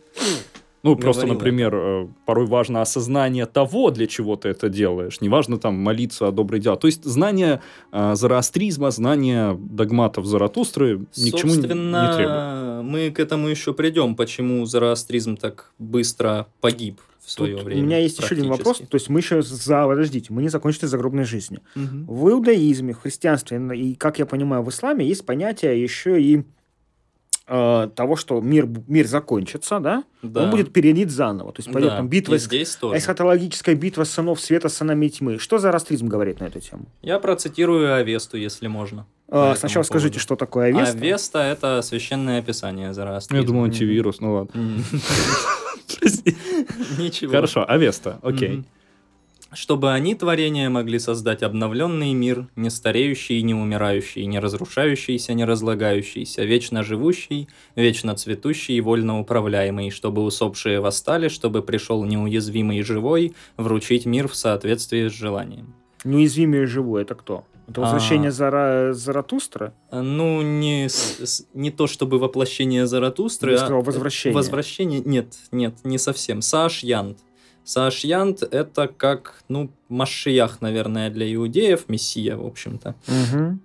Ну, просто, например, э, порой важно осознание того, для чего ты это делаешь. Не важно там молиться о добрые дела. То есть знание э, зороастризма, знание догматов Заратустры ни к чему не, не требует. мы к этому еще придем, почему зороастризм так быстро погиб в свое Тут время. У меня есть еще один вопрос. То есть мы еще за... Подождите, мы не закончили загробной жизнью. Угу. В иудаизме, в христианстве и, как я понимаю, в исламе есть понятие еще и э, того, что мир, мир закончится, да? да, он будет перелит заново. То есть пойдет да. там битва, эсхатологическая битва сынов света с сынами тьмы. Что за растризм говорит на эту тему? Я процитирую Авесту, если можно. А, сначала поводу. скажите, что такое Авеста. Авеста – это священное описание Зороастризма. Я думал, антивирус, ну ладно. Ничего. Хорошо, Авеста, окей чтобы они, творения, могли создать обновленный мир, не стареющий, не умирающий, не разрушающийся, не разлагающийся, вечно живущий, вечно цветущий и вольно управляемый, чтобы усопшие восстали, чтобы пришел неуязвимый и живой вручить мир в соответствии с желанием. Неуязвимый и живой это кто? Это возвращение а, Зара, Заратустра? Ну, не, не то чтобы воплощение Заратустры, Я а возвращение. Возвращение, нет, нет, не совсем. Саш Янт. Саашьянт — это как, ну, Машиях, наверное, для иудеев, мессия, в общем-то. Угу.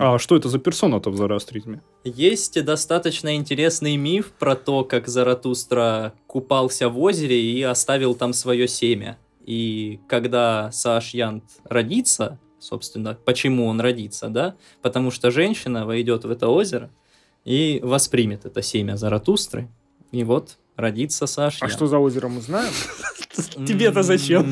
А что это за персона-то в зороастризме? Есть достаточно интересный миф про то, как Заратустра купался в озере и оставил там свое семя. И когда Саашьянт родится, собственно, почему он родится, да? Потому что женщина войдет в это озеро и воспримет это семя Заратустры. И вот родится Саашьянт. А что за озеро мы знаем? Тебе-то зачем?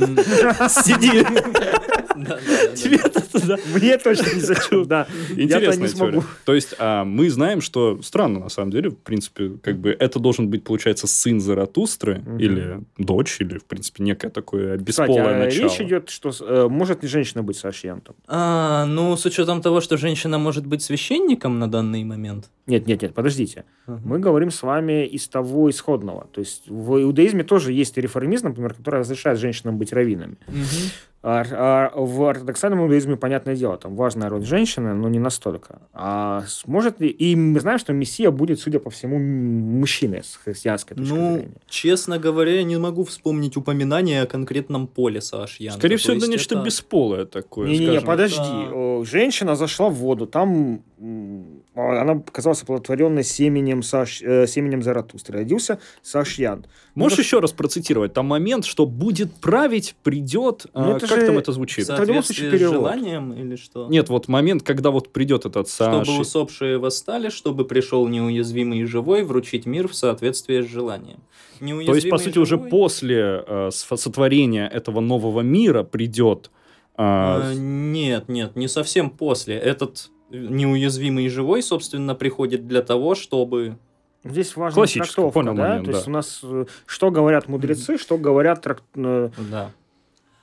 Сиди. Тебе-то туда. Мне точно не зачем, да. Интересная теория. То есть а, мы знаем, что странно, на самом деле, в принципе, как бы это должен быть, получается, сын Заратустры или дочь, или, в принципе, некое такое бесполое а начало. речь идет, что э, может ли женщина быть Сашьянтом? А, ну, с учетом того, что женщина может быть священником на данный момент. Нет, нет, нет, подождите. Мы говорим с вами из того исходного. То есть в иудаизме тоже есть реформизм, например, который разрешает женщинам быть раввинами. А, а в ортодоксальном иудаизме, понятное дело, там важная роль женщины, но не настолько. А сможет ли... И мы знаем, что Мессия будет, судя по всему, мужчиной с христианской точки ну, зрения. честно говоря, я не могу вспомнить упоминание о конкретном поле Саашьянка. Скорее всего, это нечто бесполое такое. Не-не-не, подожди. Да. Женщина зашла в воду, там она оказалась оплодотворенной семенем, Саш, э, семенем Заратустры. Родился Сашьян. Можешь ну, еще раз процитировать? Там момент, что будет править, придет. Ну, а, как же... там это звучит? В случае перевод. желанием или что? Нет, вот момент, когда вот придет этот Саш... Чтобы усопшие восстали, чтобы пришел неуязвимый и живой, вручить мир в соответствии с желанием. Неуязвимый То есть, по сути, живой... уже после э, сотворения этого нового мира придет... Э... А, нет, нет, не совсем после. Этот неуязвимый и живой, собственно, приходит для того, чтобы... Здесь важна трактовка, понял да? Момент, То да. есть у нас э, что говорят мудрецы, что говорят трак... Э, да.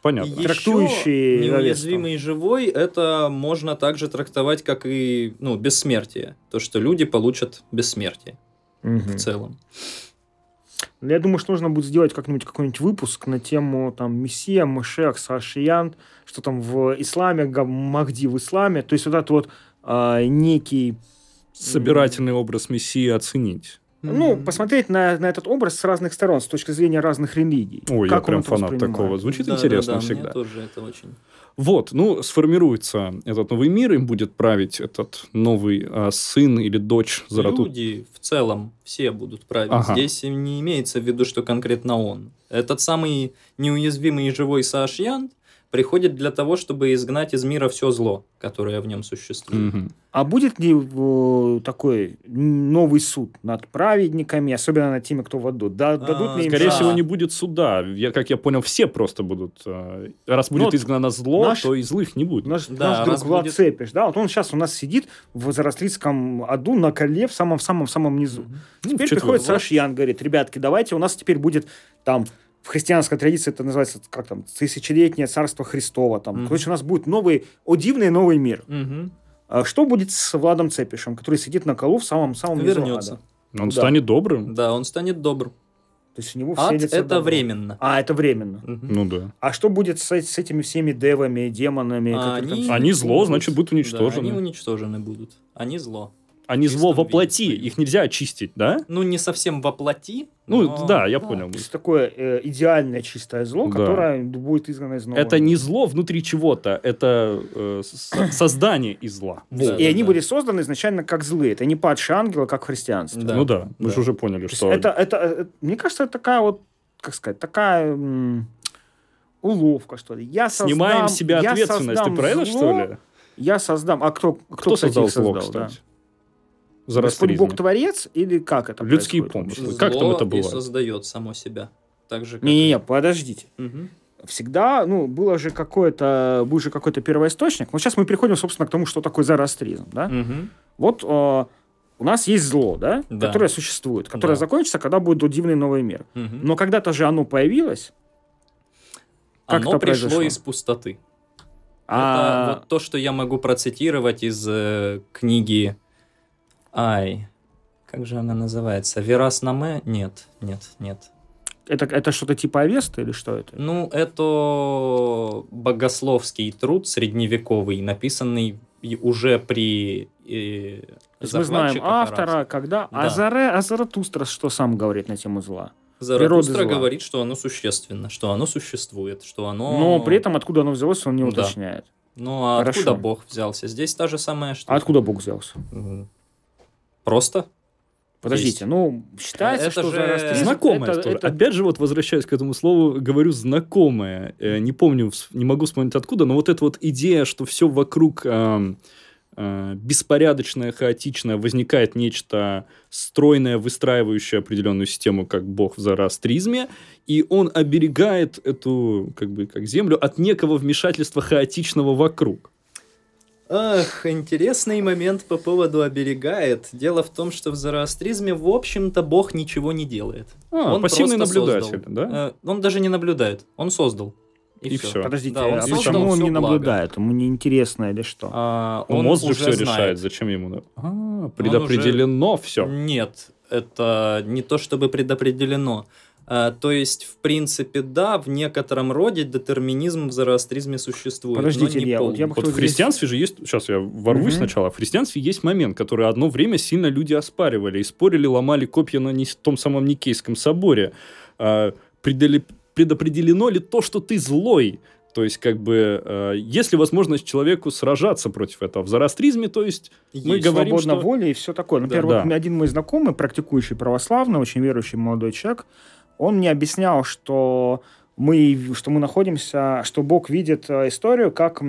Понятно. И Трактующие неуязвимый и живой это можно также трактовать как и ну, бессмертие. То, что люди получат бессмертие угу. в целом. Я думаю, что нужно будет сделать как-нибудь какой-нибудь выпуск на тему там Мессия, Мешех, Сашиян, что там в исламе, Махди в исламе. То есть вот это вот э, некий... Собирательный образ Мессии оценить. Ну, посмотреть на, на этот образ с разных сторон, с точки зрения разных религий. Ой, как я прям фанат такого. Звучит да, интересно да, да, всегда. Мне тоже это очень... Вот, ну, сформируется этот новый мир, им будет править этот новый а, сын или дочь Зарату. Люди в целом все будут править. Ага. Здесь не имеется в виду, что конкретно он. Этот самый неуязвимый и живой Саашьян приходит для того, чтобы изгнать из мира все зло, которое в нем существует. Угу. А будет ли э, такой новый суд над праведниками, особенно над теми, кто в аду? Да, дадут а, ли им Скорее всего, не будет суда. Я, как я понял, все просто будут... Э, раз будет ну, изгнано зло, наш, то и злых не будет. Наш, да, наш друг Влад будет... Цепиш, да, вот он сейчас у нас сидит в Зарослицком аду на коле в самом-самом-самом низу. Угу. Теперь ну, приходит Саш Ян, говорит, ребятки, давайте, у нас теперь будет там в христианской традиции это называется как там тысячелетнее царство Христова. Там. Mm-hmm. Короче, у нас будет новый, о дивный новый мир. Mm-hmm. А что будет с Владом Цепишем, который сидит на колу в самом-самом Вернется. Он да. станет добрым? Да, он станет добрым. То есть у него Ад это добро. временно. А, это временно. Угу. Ну да. А что будет с, с этими всеми девами, демонами? А они, они зло, значит, будут уничтожены. Да, они уничтожены будут. Они зло. Они зло воплоти, их нельзя очистить, да? Ну, не совсем воплоти. Ну, но... да, я да. понял. То есть такое э, идеальное чистое зло, да. которое будет изгнано из нового. Это не зло внутри чего-то, это э, создание из зла. Вот. И они были созданы изначально как злые. Это не падшие ангелы, как в христианстве. Ну да, мы же уже поняли, что... Это, это, это, мне кажется, это такая вот, как сказать, такая уловка, что ли. Я создам, Снимаем с себя ответственность, ты про это, что ли? Я создам... А кто, кто, кто кстати, создал зло, создал, кстати? Да? Господь Бог Творец или как это Людские помыслы. Зло как там это было? и создает само себя. Так же, как Не-не-не, подождите. Угу. Всегда, ну, было же какое-то, был же какой-то первоисточник. Вот сейчас мы приходим, собственно, к тому, что такое зороастризм, да? Угу. Вот э, у нас есть зло, да, да. которое существует, которое да. закончится, когда будет дивный новый мир. Угу. Но когда-то же оно появилось. Как оно пришло произошло? из пустоты. А... Это вот то, что я могу процитировать из э, книги Ай, как же она называется? Вераснаме? Нет, нет, нет. Это, это что-то типа Авеста или что это? Ну, это богословский труд средневековый, написанный уже при э, Мы знаем автора, Арабских. когда. Да. А, Заре, а Заратустра что сам говорит на тему зла? Заратустра говорит, что оно существенно, что оно существует, что оно... Но при этом откуда оно взялось, он не уточняет. Да. Ну, а Хорошо. откуда Бог взялся? Здесь та же самая штука. А откуда Бог взялся? Просто Подождите, есть. ну, считается, это что же... Зороастризм... Знакомое это, это... Опять же, вот возвращаясь к этому слову, говорю знакомое. Э, не помню, не могу вспомнить откуда, но вот эта вот идея, что все вокруг э, э, беспорядочное, хаотичное, возникает нечто стройное, выстраивающее определенную систему, как бог в зороастризме, и он оберегает эту, как бы, как землю от некого вмешательства хаотичного вокруг. Ах, интересный момент по поводу оберегает. Дело в том, что в зороастризме, в общем-то, Бог ничего не делает. А, он пассивный наблюдатель, создал. да? Э, он даже не наблюдает, он создал. И, и все. все. Подождите, да, он а почему он не благо. наблюдает? Ему не интересно или что? А, он Мозг же все знает. решает, зачем ему? А, предопределено уже... все. Нет, это не то чтобы предопределено. А, то есть, в принципе, да, в некотором роде детерминизм в зороастризме существует. Подождите, Илья, вот, я бы вот в христианстве здесь... же есть, сейчас я ворвусь угу. сначала, в христианстве есть момент, который одно время сильно люди оспаривали и спорили, ломали копья на том самом Никейском соборе. А, предопределено ли то, что ты злой? То есть, как бы, э, есть ли возможность человеку сражаться против этого? В зороастризме, то есть, есть мы говорим, свободна что... воля и все такое. Например, да, вот да. один мой знакомый, практикующий православный, очень верующий молодой человек, он мне объяснял, что мы, что мы находимся, что Бог видит э, историю как,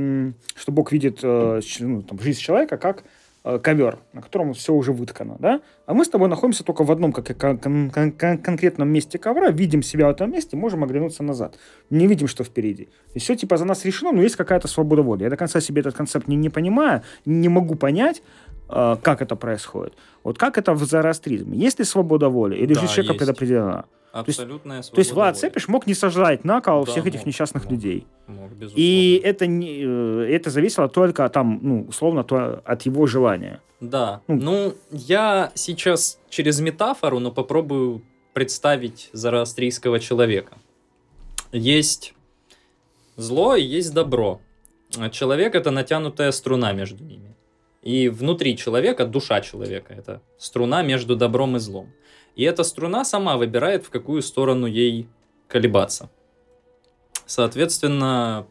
что Бог видит э, ну, там, жизнь человека как э, ковер, на котором все уже выткано, да? А мы с тобой находимся только в одном как, кон- кон- кон- конкретном месте ковра, видим себя в этом месте, можем оглянуться назад. Не видим, что впереди. И все типа за нас решено, но есть какая-то свобода воли. Я до конца себе этот концепт не, не понимаю, не могу понять, как это происходит. Вот как это в зороастризме? Есть ли свобода воли? Или да, жизнь человека предопределена? Абсолютная свобода. То есть Влад Цепиш мог не сажать на кол да, всех этих несчастных мог, людей. Мог, И это, не, э, это зависело только там, ну, условно, то, от его желания. Да. Ну, ну, я сейчас через метафору, но попробую представить зороастрийского человека. Есть зло и есть добро. Человек — это натянутая струна между ними. И внутри человека, душа человека — это струна между добром и злом. И эта струна сама выбирает, в какую сторону ей колебаться. Соответственно,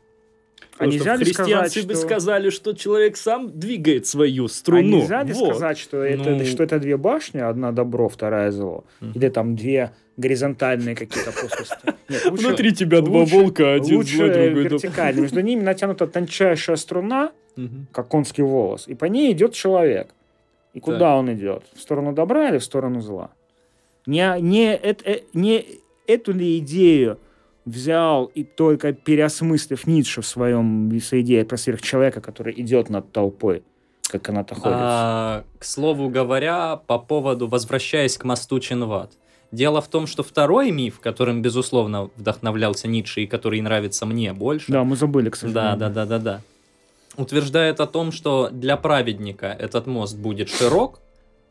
а нельзя ли сказать, что... сказали, что человек сам двигает свою струну. А нельзя ли вот. сказать, что это, ну... что это две башни, одна добро, вторая зло? Mm. Или там две горизонтальные какие-то плоскости? Внутри тебя два волка, один лучше злой, другой вертикально. Между ними натянута тончайшая струна, как конский волос, и по ней идет человек. И куда он идет? В сторону добра или в сторону зла? Не, не, это, э, не эту ли идею взял и только переосмыслив Ницше в своем в идее про сверхчеловека, который идет над толпой, как она-то ходит. А, к слову говоря, по поводу, возвращаясь к мосту Чинват. Дело в том, что второй миф, которым, безусловно, вдохновлялся Ницше и который нравится мне больше... Да, мы забыли, к сожалению. Да, да, да, да, да. Утверждает о том, что для праведника этот мост будет широк,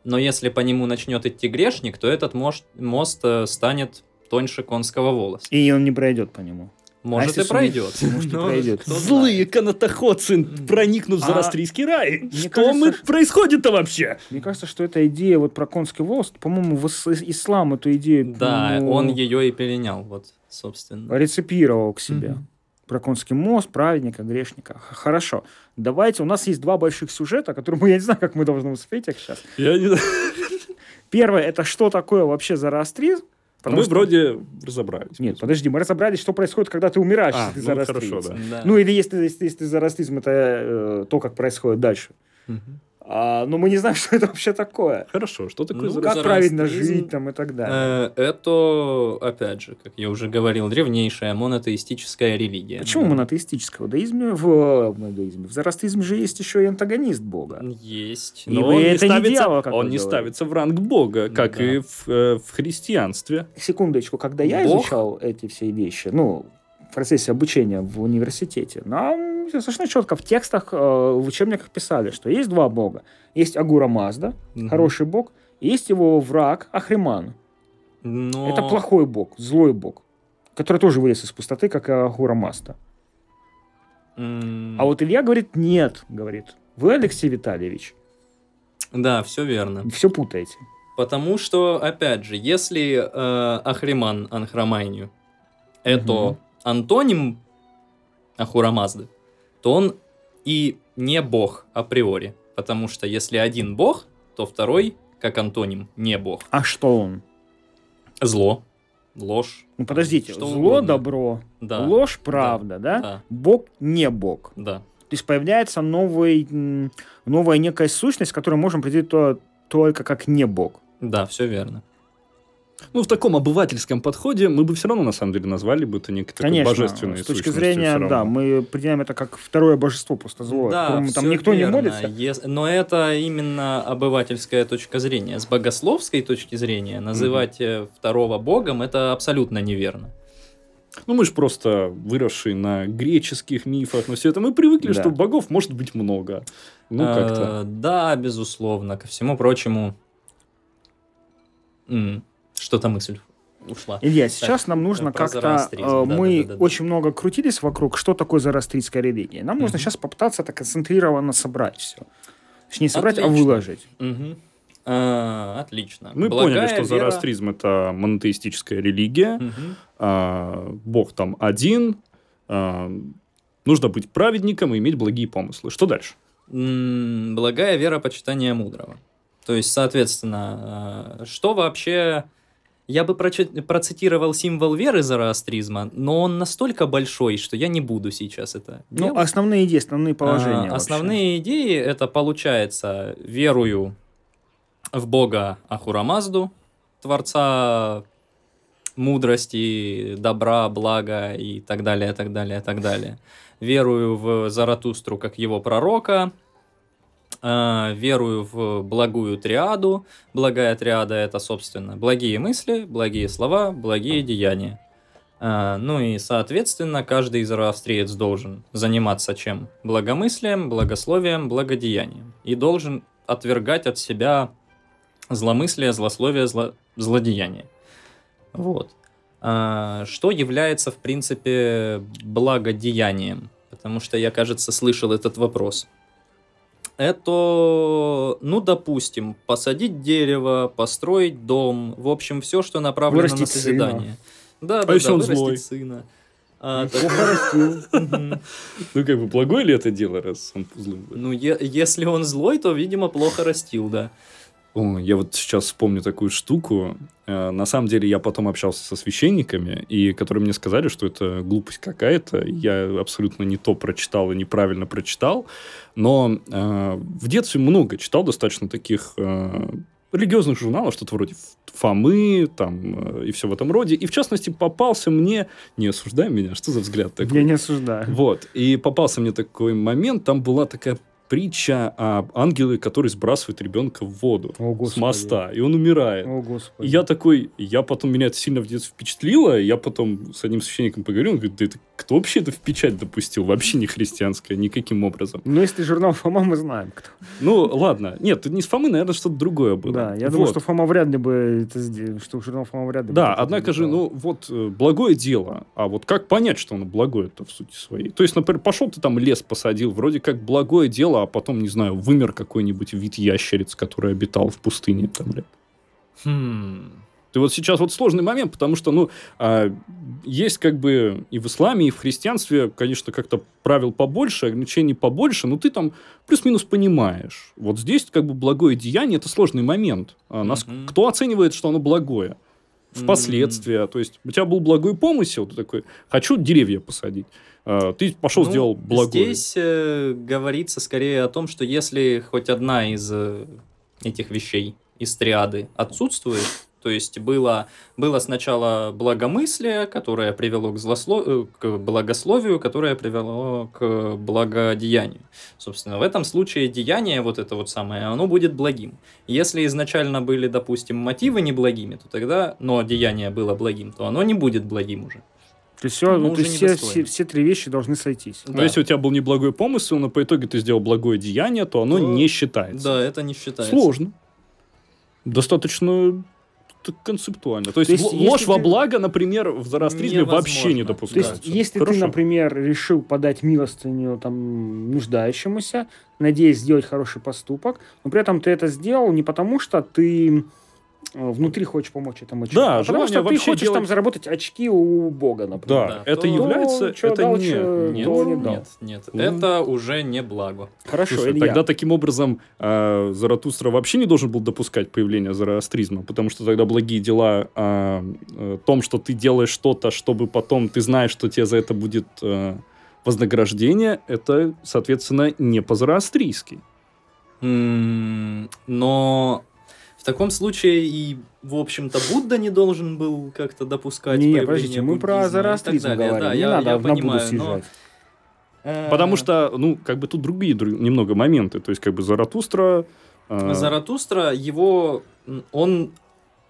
но если по нему начнет идти грешник, то этот мост, мост э, станет тоньше конского волоса. И он не пройдет по нему. Может, а и пройдет. Может, и пройдет. Злые канатоходцы проникнут в Зарастрийский рай. Что кажется, происходит-то вообще? Мне кажется, что эта идея вот про конский волос, по-моему, в ислам эту идею... Да, ну, он ее и перенял, вот, собственно. Рецепировал к себе про конский мост, праведника, грешника. Хорошо. Давайте, у нас есть два больших сюжета, которые мы, я не знаю, как мы должны успеть их сейчас. Я не Первое, это что такое вообще зороастризм? Потому мы что... вроде разобрались. Нет, подожди, мы разобрались, что происходит, когда ты умираешь, а, если ты ну, хорошо, да. да. Ну, или если, если, если зороастризм, это э, то, как происходит дальше. Угу. А, но мы не знаем, что это вообще такое. Хорошо, что такое ну, Как правильно жить там и так далее. Э, это, опять же, как я уже говорил, древнейшая монотеистическая религия. Почему да. монотеистическая? В даизме, в, в, даизме, в зороастризме же есть еще и антагонист Бога. Есть. Но он, не, ставится, не дьявол, он не ставится в ранг Бога, как да. и в, э, в христианстве. Секундочку, когда я Бог? изучал эти все вещи, ну, в процессе обучения в университете, нам совершенно четко в текстах, э, в учебниках писали, что есть два бога. Есть Агура Мазда, угу. хороший бог, и есть его враг Ахриман. Но... Это плохой бог, злой бог, который тоже вылез из пустоты, как и Агура Мазда. Mm. А вот Илья говорит, нет, говорит. Вы, Алексей Витальевич. Да, все верно. Все путаете. Потому что, опять же, если э, Ахриман Анхрамайню это угу антоним Ахура Мазды, то он и не бог априори. Потому что если один бог, то второй как антоним, не бог. А что он? Зло, ложь. Ну подождите, что зло, угодно. добро, да. ложь, правда, да. да? да? Бог не бог. Да. То есть появляется новый, новая некая сущность, которую можем определить то, только как не бог. Да, все верно. Ну, в таком обывательском подходе мы бы все равно, на самом деле, назвали бы это некой Конечно, божественной с точки зрения, да, мы определяем это как второе божество, просто зло, да, там никто верно. не молится. Ес... Но это именно обывательская точка зрения. С богословской точки зрения называть mm второго богом это абсолютно неверно. Ну, мы же просто выросшие на греческих мифах, но все это мы привыкли, да. что богов может быть много. Ну, как-то. А, да, безусловно. Ко всему прочему, что-то мысль ушла. Илья, сейчас нам нужно как-то... Э, мы да, да, да, очень много крутились вокруг, что такое зороастрийская религия. Нам нужно сейчас попытаться так концентрированно собрать все. Точнее, не собрать, а Отлично. а выложить. Угу. А, отлично. Мы Благая поняли, что вера... зороастризм это монотеистическая религия. Угу. А, Бог там один. А, нужно быть праведником и иметь благие помыслы. Что дальше? М-м, благая вера, почитания мудрого. То есть, соответственно, а, что вообще... Я бы процитировал символ веры зороастризма, но он настолько большой, что я не буду сейчас это Ну, делать. основные идеи, основные положения. А, основные идеи это получается верую в бога Ахурамазду, творца мудрости, добра, блага и так далее, так далее, так далее. Верую в Заратустру как его пророка, верую в благую триаду. Благая триада это, собственно, благие мысли, благие слова, благие деяния. Э, ну и, соответственно, каждый из зороастриец должен заниматься чем? Благомыслием, благословием, благодеянием. И должен отвергать от себя зломыслие, злословие, зло... злодеяние. Вот. А, что является, в принципе, благодеянием? Потому что я, кажется, слышал этот вопрос это, ну, допустим, посадить дерево, построить дом, в общем, все, что направлено вырастить на созидание. Сына. Да, а да, если да, он злой? сына. А, ну, как бы, благое ли это дело, раз он злой? Ну, если он злой, то, видимо, плохо растил, да. О, я вот сейчас вспомню такую штуку. Э, на самом деле я потом общался со священниками, и которые мне сказали, что это глупость какая-то. Я абсолютно не то прочитал и неправильно прочитал. Но э, в детстве много читал достаточно таких э, религиозных журналов, что-то вроде Фомы там, э, и все в этом роде. И, в частности, попался мне... Не осуждай меня, что за взгляд такой? Я не осуждаю. Вот. И попался мне такой момент, там была такая притча об ангеле, который сбрасывает ребенка в воду О, с моста, и он умирает. О, Господи. И я такой, я потом, меня это сильно в детстве впечатлило, я потом с одним священником поговорил, он говорит, да это кто вообще это в печать допустил? Вообще не христианское, никаким образом. Ну, если журнал Фома, мы знаем кто. Ну, ладно. Нет, не с Фомы, наверное, что-то другое было. Да, я вот. думаю, что Фома вряд ли бы это сделал, что журнал Фома вряд ли Да, однако же, ну, вот, э, благое дело. А вот как понять, что оно благое-то в сути своей? То есть, например, пошел ты там лес посадил, вроде как благое дело, а потом, не знаю, вымер какой-нибудь вид ящериц, который обитал в пустыне. Там, блядь. Хм. Ты вот сейчас вот сложный момент, потому что, ну, а, есть как бы и в исламе, и в христианстве, конечно, как-то правил побольше, ограничений побольше, но ты там плюс-минус понимаешь. Вот здесь как бы благое деяние – это сложный момент. А, нас, mm-hmm. Кто оценивает, что оно благое? Впоследствии. Mm-hmm. То есть, у тебя был благой помысел, ты такой, хочу деревья посадить. А, ты пошел, ну, сделал благое. Здесь э, говорится скорее о том, что если хоть одна из э, этих вещей, из триады отсутствует, то есть было, было сначала благомыслие, которое привело к, злослов... Э, к благословию, которое привело к благодеянию. Собственно, в этом случае деяние, вот это вот самое, оно будет благим. Если изначально были, допустим, мотивы неблагими, то тогда, но деяние было благим, то оно не будет благим уже. То есть, все, ну, то есть все, все, все три вещи должны сойтись. Но если у тебя был неблагой помысел, но по итоге ты сделал благое деяние, то оно то... не считается. Да, это не считается. Сложно. Достаточно концептуально. То есть, То есть ложь во благо, например, в зороастризме вообще не допускается. То есть, если Хорошо. ты, например, решил подать милостыню там, нуждающемуся, надеясь сделать хороший поступок, но при этом ты это сделал не потому, что ты внутри хочешь помочь этому человеку. Да, а потому что ты хочешь делать... там заработать очки у Бога, например. Да, да это то, является... То, это не... Нет, то не нет, нет, mm. это уже не благо. Хорошо, Слушай, Илья. тогда таким образом э, Заратустра вообще не должен был допускать появление зороастризма, потому что тогда благие дела о э, том, что ты делаешь что-то, чтобы потом ты знаешь, что тебе за это будет э, вознаграждение, это, соответственно, не по-зороастрийски. Mm, но в таком случае и, в общем-то, Будда не должен был как-то допускать Не, подождите, мы про зороастризм говорим, да, не я, надо я на понимаю, Будду съезжать. Но... Э, Потому что, ну, как бы тут другие немного моменты. То есть, как бы Заратустра... Э... Заратустра, его... Он...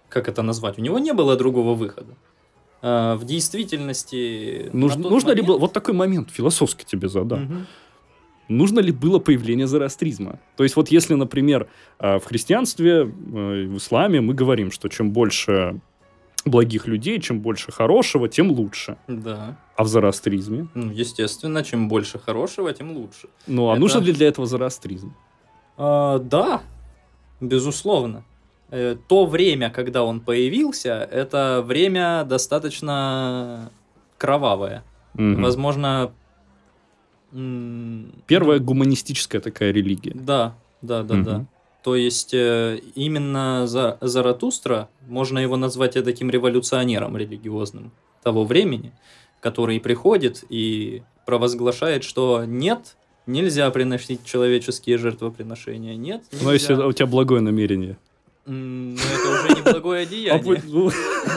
Как это назвать? У него не было другого выхода. Э, в действительности... Нужно, нужно момент... ли было... Вот такой момент философский тебе задам. Угу нужно ли было появление зороастризма. То есть вот если, например, э, в христианстве, э, в исламе мы говорим, что чем больше благих людей, чем больше хорошего, тем лучше. Да. А в зороастризме? Ну, естественно, чем больше хорошего, тем лучше. Ну, а Это... нужен ли для этого зороастризм? А, да, безусловно. Э, то время, когда он появился, это время достаточно кровавое. Угу. Возможно, Первая гуманистическая такая религия. Да, да, да, угу. да. То есть э, именно за Заратустра, можно его назвать таким революционером религиозным того времени, который приходит и провозглашает, что нет, нельзя приносить человеческие жертвоприношения, нет. Нельзя. Но если у тебя благое намерение. Ну, это уже не благое деяние. Ну,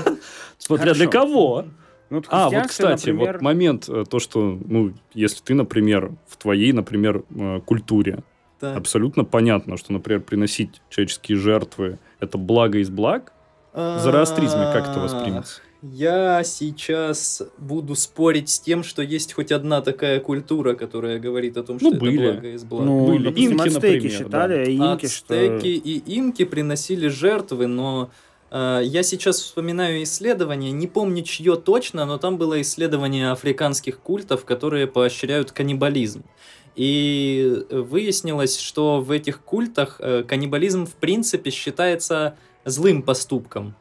смотря для кого. Ну, а, вот, кстати, например... вот момент, э, то, что, ну, если ты, например, в твоей, например, э, культуре, так. абсолютно понятно, что, например, приносить человеческие жертвы – это благо из благ, в зороастризме как это воспримется? Я сейчас буду спорить с тем, что есть хоть одна такая культура, которая говорит о том, что ну, были. это благо из благ. Ну, были. Допустим, инки, например, считали, да. инки, Ацтеки что... и инки приносили жертвы, но я сейчас вспоминаю исследование, не помню чье точно, но там было исследование африканских культов, которые поощряют каннибализм. И выяснилось, что в этих культах э, каннибализм в принципе считается злым поступком.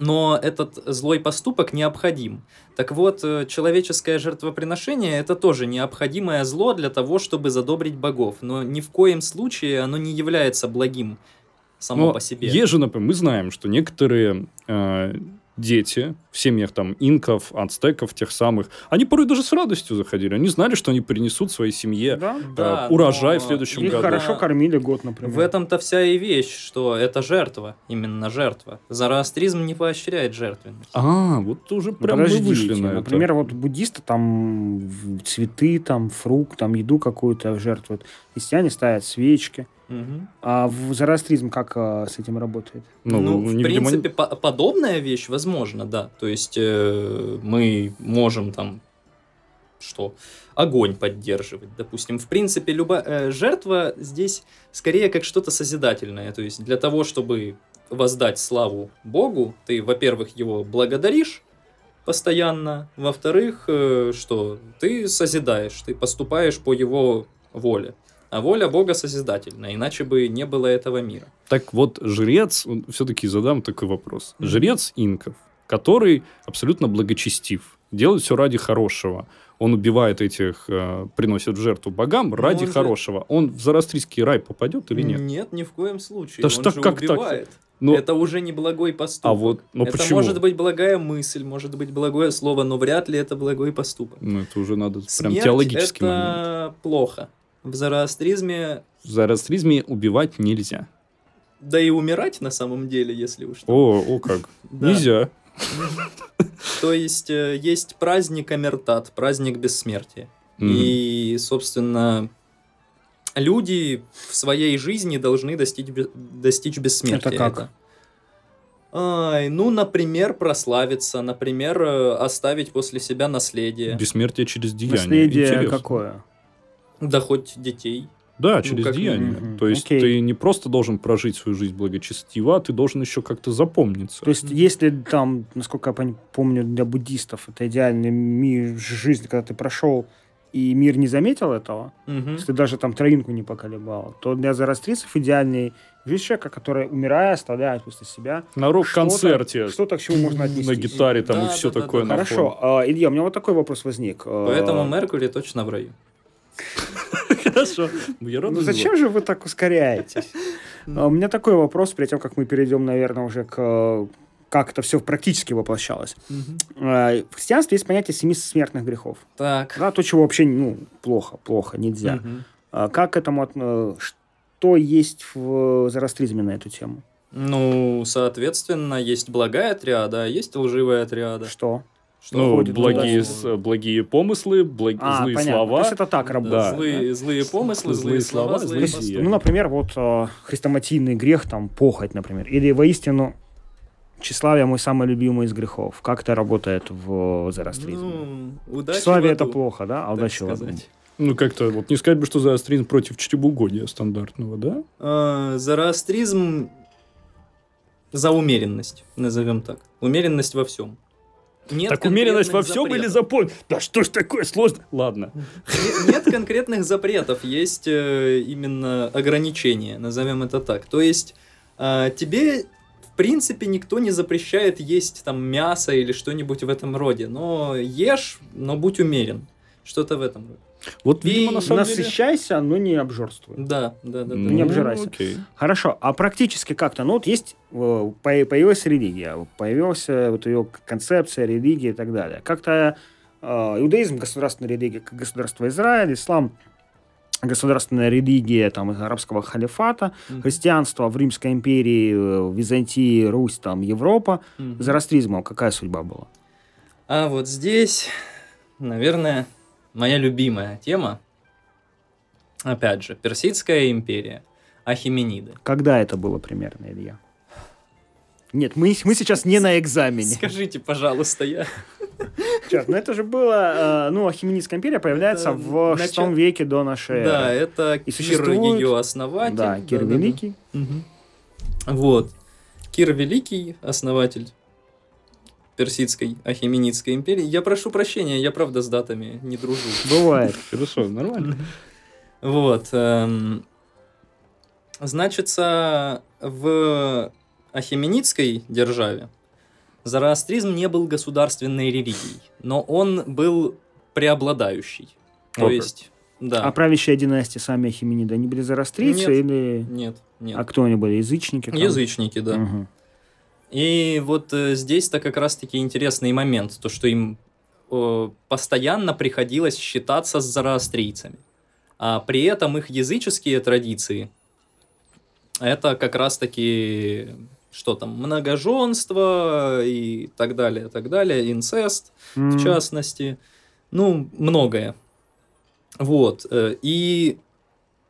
Но этот злой поступок необходим. Так вот, э, человеческое жертвоприношение это тоже необходимое зло для того, чтобы задобрить богов. Но ни в коем случае оно не является благим само Но по себе. Есть же, например, мы знаем, что некоторые э, дети в семьях там инков, ацтеков, тех самых, они порой даже с радостью заходили. Они знали, что они принесут своей семье да? Э, да, урожай в следующем их году. хорошо кормили год, например. В этом-то вся и вещь, что это жертва, именно жертва. Зороастризм не поощряет жертвенность. А, вот уже прям мы вышли на Например, это. вот буддисты там цветы, там фрукт, там еду какую-то жертвуют. Христиане ставят свечки. Угу. А в зороастризм как а, с этим работает? Ну, ну в принципе, по подобная вещь возможно, да. То есть э, мы можем там что? Огонь поддерживать, допустим. В принципе, любая э, жертва здесь скорее как что-то созидательное. То есть для того, чтобы воздать славу Богу, ты, во-первых, его благодаришь постоянно, во-вторых, э, что ты созидаешь, ты поступаешь по его воле. А воля Бога созидательна, иначе бы не было этого мира. Так вот, жрец, все-таки задам такой вопрос. Mm-hmm. Жрец инков, который абсолютно благочестив, делает все ради хорошего. Он убивает этих, э, приносит в жертву богам ну, ради он хорошего. Же... Он в зороастрийский рай попадет или нет? Нет, ни в коем случае. Да он что, же как убивает. Так? Но... Это уже не благой поступок. А вот, но это почему? может быть благая мысль, может быть благое слово, но вряд ли это благой поступок. Ну, это уже надо Смерть прям теологически. это момент. плохо. В зороастризме... В зороастризме убивать нельзя. Да и умирать на самом деле, если уж... О, о как. Нельзя. То есть э, есть праздник Амертат, праздник бессмертия. И, собственно, люди в своей жизни должны достичь, достичь бессмертия. Это как? Ай, ну, например, прославиться, например, э, оставить после себя наследие. Бессмертие через деяние. Наследие Интересно. какое? Да хоть детей. Да, ну, через как... деяние. Mm-hmm. То есть okay. ты не просто должен прожить свою жизнь благочестиво, а ты должен еще как-то запомниться. То есть если там, насколько я помню, для буддистов это идеальная жизнь, когда ты прошел и мир не заметил этого, угу. если даже там травинку не поколебал, то для зороастрийцев идеальный жизнь человека, который, умирая, оставляет после себя На рок-концерте. Что-то, к чему можно отнести. На гитаре там да, и все да, такое. Да, да. Хорошо. А, Илья, у меня вот такой вопрос возник. А, Поэтому Меркурий точно в раю. Хорошо. Ну зачем же вы так ускоряетесь? А, у меня такой вопрос, перед тем, как мы перейдем, наверное, уже к как это все практически воплощалось. Угу. В христианстве есть понятие семи смертных грехов. Так. Да, то, чего вообще ну, плохо, плохо, нельзя. Угу. Как к этому Что есть в зороастризме на эту тему? Ну, соответственно, есть благая триада, а есть лживая триада. Что? Что ну, благие, с, благие помыслы, благ... а, злые понятно. слова. То есть это так работает. Да. Злые, злые помыслы, злые, злые слова, злые поступки. Ну, например, вот э, хрестоматийный грех, там, похоть, например. Или воистину Тщеславие мой самый любимый из грехов. Как это работает в зороастризме? Ну, Тщеславие это плохо, да? А удача сказать. Ну, как-то вот не сказать бы, что зороастризм против чревоугодия стандартного, да? А, зороастризм за умеренность, назовем так. Умеренность во всем. Нет так умеренность во всем запретов. или запой? Да что ж такое сложно? Ладно. Нет, конкретных запретов, есть э, именно ограничения, назовем это так. То есть э, тебе в принципе, никто не запрещает есть там мясо или что-нибудь в этом роде. Но ешь, но будь умерен. Что-то в этом роде. Вот, видимо, и на самом насыщайся, деле... но не обжорствуй. Да, да, да. Ну, не обжирайся. Окей. Хорошо, а практически как-то, ну вот есть, э, появилась религия, появилась вот ее концепция религии и так далее. Как-то э, иудаизм, государственная религия, как государство Израиль, ислам государственная религия там, арабского халифата, mm-hmm. христианство в Римской империи, э, Византии, Русь, там, Европа. Mm-hmm. Зороастризмом какая судьба была? А вот здесь, наверное, моя любимая тема. Опять же, Персидская империя, Ахимениды. Когда это было примерно, Илья? Нет, мы, мы сейчас не на экзамене. Скажите, пожалуйста, я... Черт, ну это же было... Э, ну, Ахименидская империя появляется это в начало... веке до нашей эры. Да, это И Кир существует... ее основатель. Да, Кир да, Великий. Да, да. Угу. Вот. Кир Великий, основатель Персидской Ахименидской империи. Я прошу прощения, я правда с датами не дружу. Бывает. Хорошо, нормально. Вот. Эм, значится, в Ахименидской державе Зороастризм не был государственной религией, но он был преобладающий. То есть, да. А правящая династия сами Ахимениды, они были зороастрийцы нет, или... Нет, нет. А кто они были? Язычники? Там? Язычники, да. Угу. И вот э, здесь-то как раз-таки интересный момент, то, что им э, постоянно приходилось считаться с зороастрийцами. А при этом их языческие традиции, это как раз-таки что там, многоженство и так далее, так далее, инцест, mm-hmm. в частности, ну, многое. Вот, э, и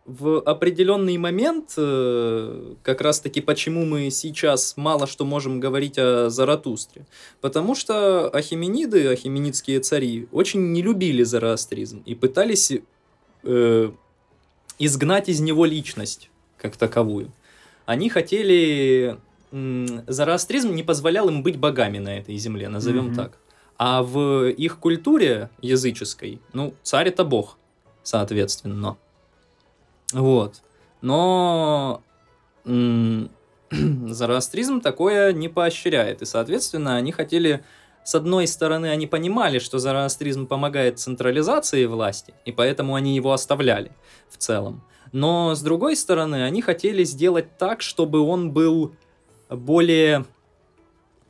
в определенный момент, э, как раз-таки почему мы сейчас мало что можем говорить о Заратустре, потому что ахимениды, ахименидские цари, очень не любили зороастризм и пытались э, изгнать из него личность как таковую. Они хотели зороастризм не позволял им быть богами на этой земле, назовем mm-hmm. так. А в их культуре языческой, ну, царь это бог, соответственно. Вот. Но зороастризм такое не поощряет. И, соответственно, они хотели... С одной стороны, они понимали, что зороастризм помогает централизации власти, и поэтому они его оставляли в целом. Но, с другой стороны, они хотели сделать так, чтобы он был более,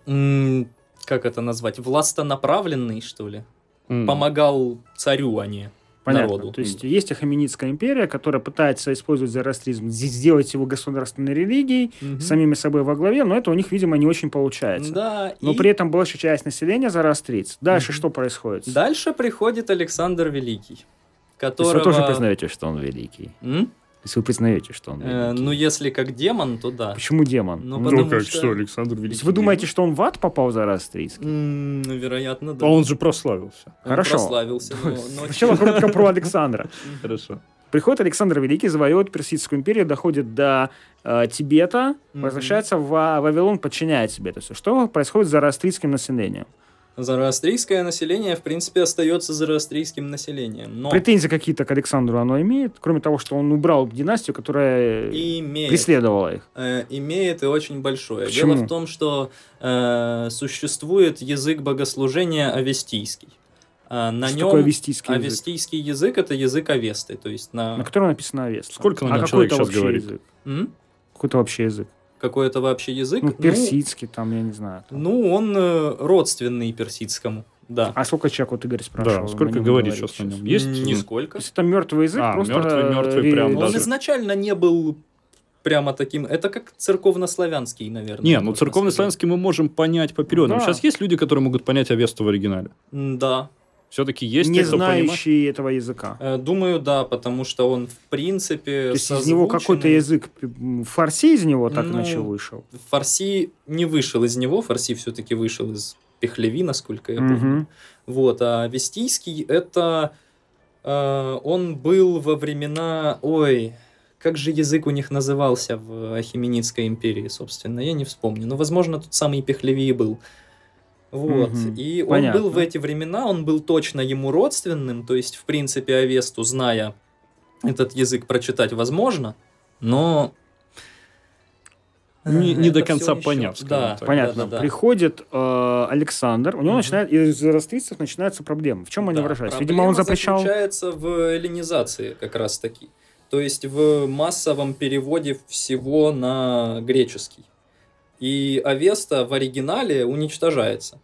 как это назвать, властонаправленный, что ли. Mm. Помогал царю, а не Понятно. народу. То есть mm. есть Ахаменидская империя, которая пытается использовать зороастризм, сделать его государственной религией, mm-hmm. самими собой во главе, но это у них, видимо, не очень получается. Да, но и... при этом большая часть населения зороастрийц. Дальше mm-hmm. что происходит? Дальше приходит Александр Великий, которого... То есть вы тоже признаете, что он великий? М? Если вы признаете, что он э, Ну, если как демон, то да. Почему демон? Ну, ну как что... что, Александр Великий. Если вы думаете, что он в ад попал за раз? Mm, вероятно, да. А он же прославился. Он Хорошо. прославился, но... Сначала коротко про Александра. Хорошо. Приходит Александр Великий, завоевывает Персидскую империю, доходит до э, Тибета, возвращается в Вавилон, подчиняет себе это все. Что происходит с зороастрийским населением? Зороастрийское население, в принципе, остается зороастрийским населением. Но... Претензии какие-то к Александру оно имеет, кроме того, что он убрал династию, которая имеет, преследовала их. Э, имеет и очень большое. Почему? Дело в том, что э, существует язык богослужения авестийский. А на что нем такое авестийский язык? Авестийский язык это язык Авесты, то есть на... На котором написано Авеста. Сколько на а нем человек сейчас говорит? Язык? Какой-то вообще язык? Какой-то вообще язык? Ну, персидский ну, там, я не знаю. Там. Ну, он э, родственный персидскому. Да. А сколько человек, вот Игорь спрашивал? Да, сколько говорит сейчас на нем? Есть? Нисколько. Если это мертвый язык, а, просто... мертвый, мертвый прям Он изначально не был прямо таким. Это как церковнославянский, наверное. Не, ну церковнославянский мы можем понять поперед. Да. Сейчас есть люди, которые могут понять Авесту в оригинале? Да все-таки есть не знающий этого языка. Э, думаю, да, потому что он в принципе. То есть из него какой-то язык фарси из него так ну, иначе вышел. Фарси не вышел из него, фарси все-таки вышел из Пехлеви, насколько я помню. Угу. Вот, а вестийский это э, он был во времена, ой, как же язык у них назывался в Ахименидской империи, собственно, я не вспомню. Но, возможно, тот самый Пехлеви был. Вот. Угу. И Понятно. он был в эти времена, он был точно ему родственным, то есть, в принципе, Авесту, зная этот язык, прочитать возможно, но не, не до конца поняв. Да, понятно. Да, да, да. Приходит э, Александр, у него угу. начинает из растрицев начинаются проблемы. В чем они да, выражаются? Видимо, он запрещал. заключается в эллинизации как раз таки. То есть в массовом переводе всего на греческий. И Авеста в оригинале уничтожается.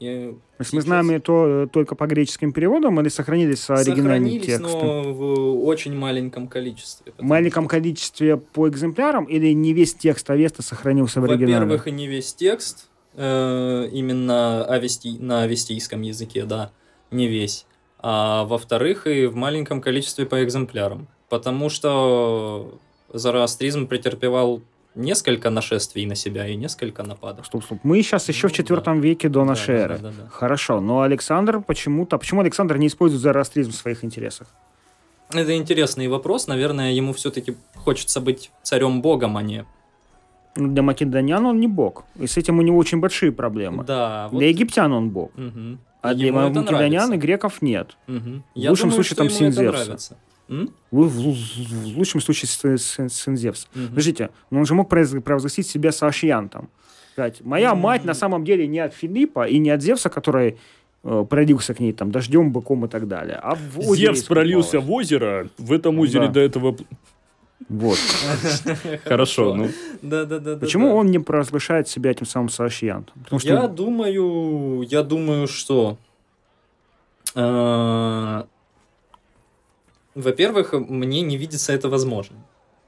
И То есть мы знаем это только по греческим переводам или сохранились оригинальные тексты? но в очень маленьком количестве. В маленьком что... количестве по экземплярам или не весь текст Авеста сохранился в оригинале? Во-первых, и не весь текст, э, именно авести... на авестийском языке, да, не весь. А во-вторых, и в маленьком количестве по экземплярам. Потому что зороастризм претерпевал несколько нашествий на себя и несколько нападов. Стоп, стоп. Мы сейчас еще ну, в четвертом да. веке до нашей да, эры. Да, да, да. Хорошо, но Александр почему-то... Почему Александр не использует зороастризм в своих интересах? Это интересный вопрос. Наверное, ему все-таки хочется быть царем-богом, а не для македонян он не бог. И с этим у него очень большие проблемы. Да, вот... Для египтян он бог. Угу. А для македонян и греков нет. Угу. В лучшем думаю, случае там Синзевса. В, в, в, в лучшем случае сын Зевс. Угу. Подождите, но он же мог провозгласить себя Сашьянтом. Сказать, моя угу. мать на самом деле не от Филиппа и не от Зевса, который э, пролился к ней там дождем, быком и так далее. А в Зевс пролился в озеро, в этом озере да. до этого... Вот. Хорошо, ну. Да, да, да. Почему он не провозглашает себя этим самым Сашьянтом? Я думаю, я думаю, что э, во-первых, мне не видится это возможным.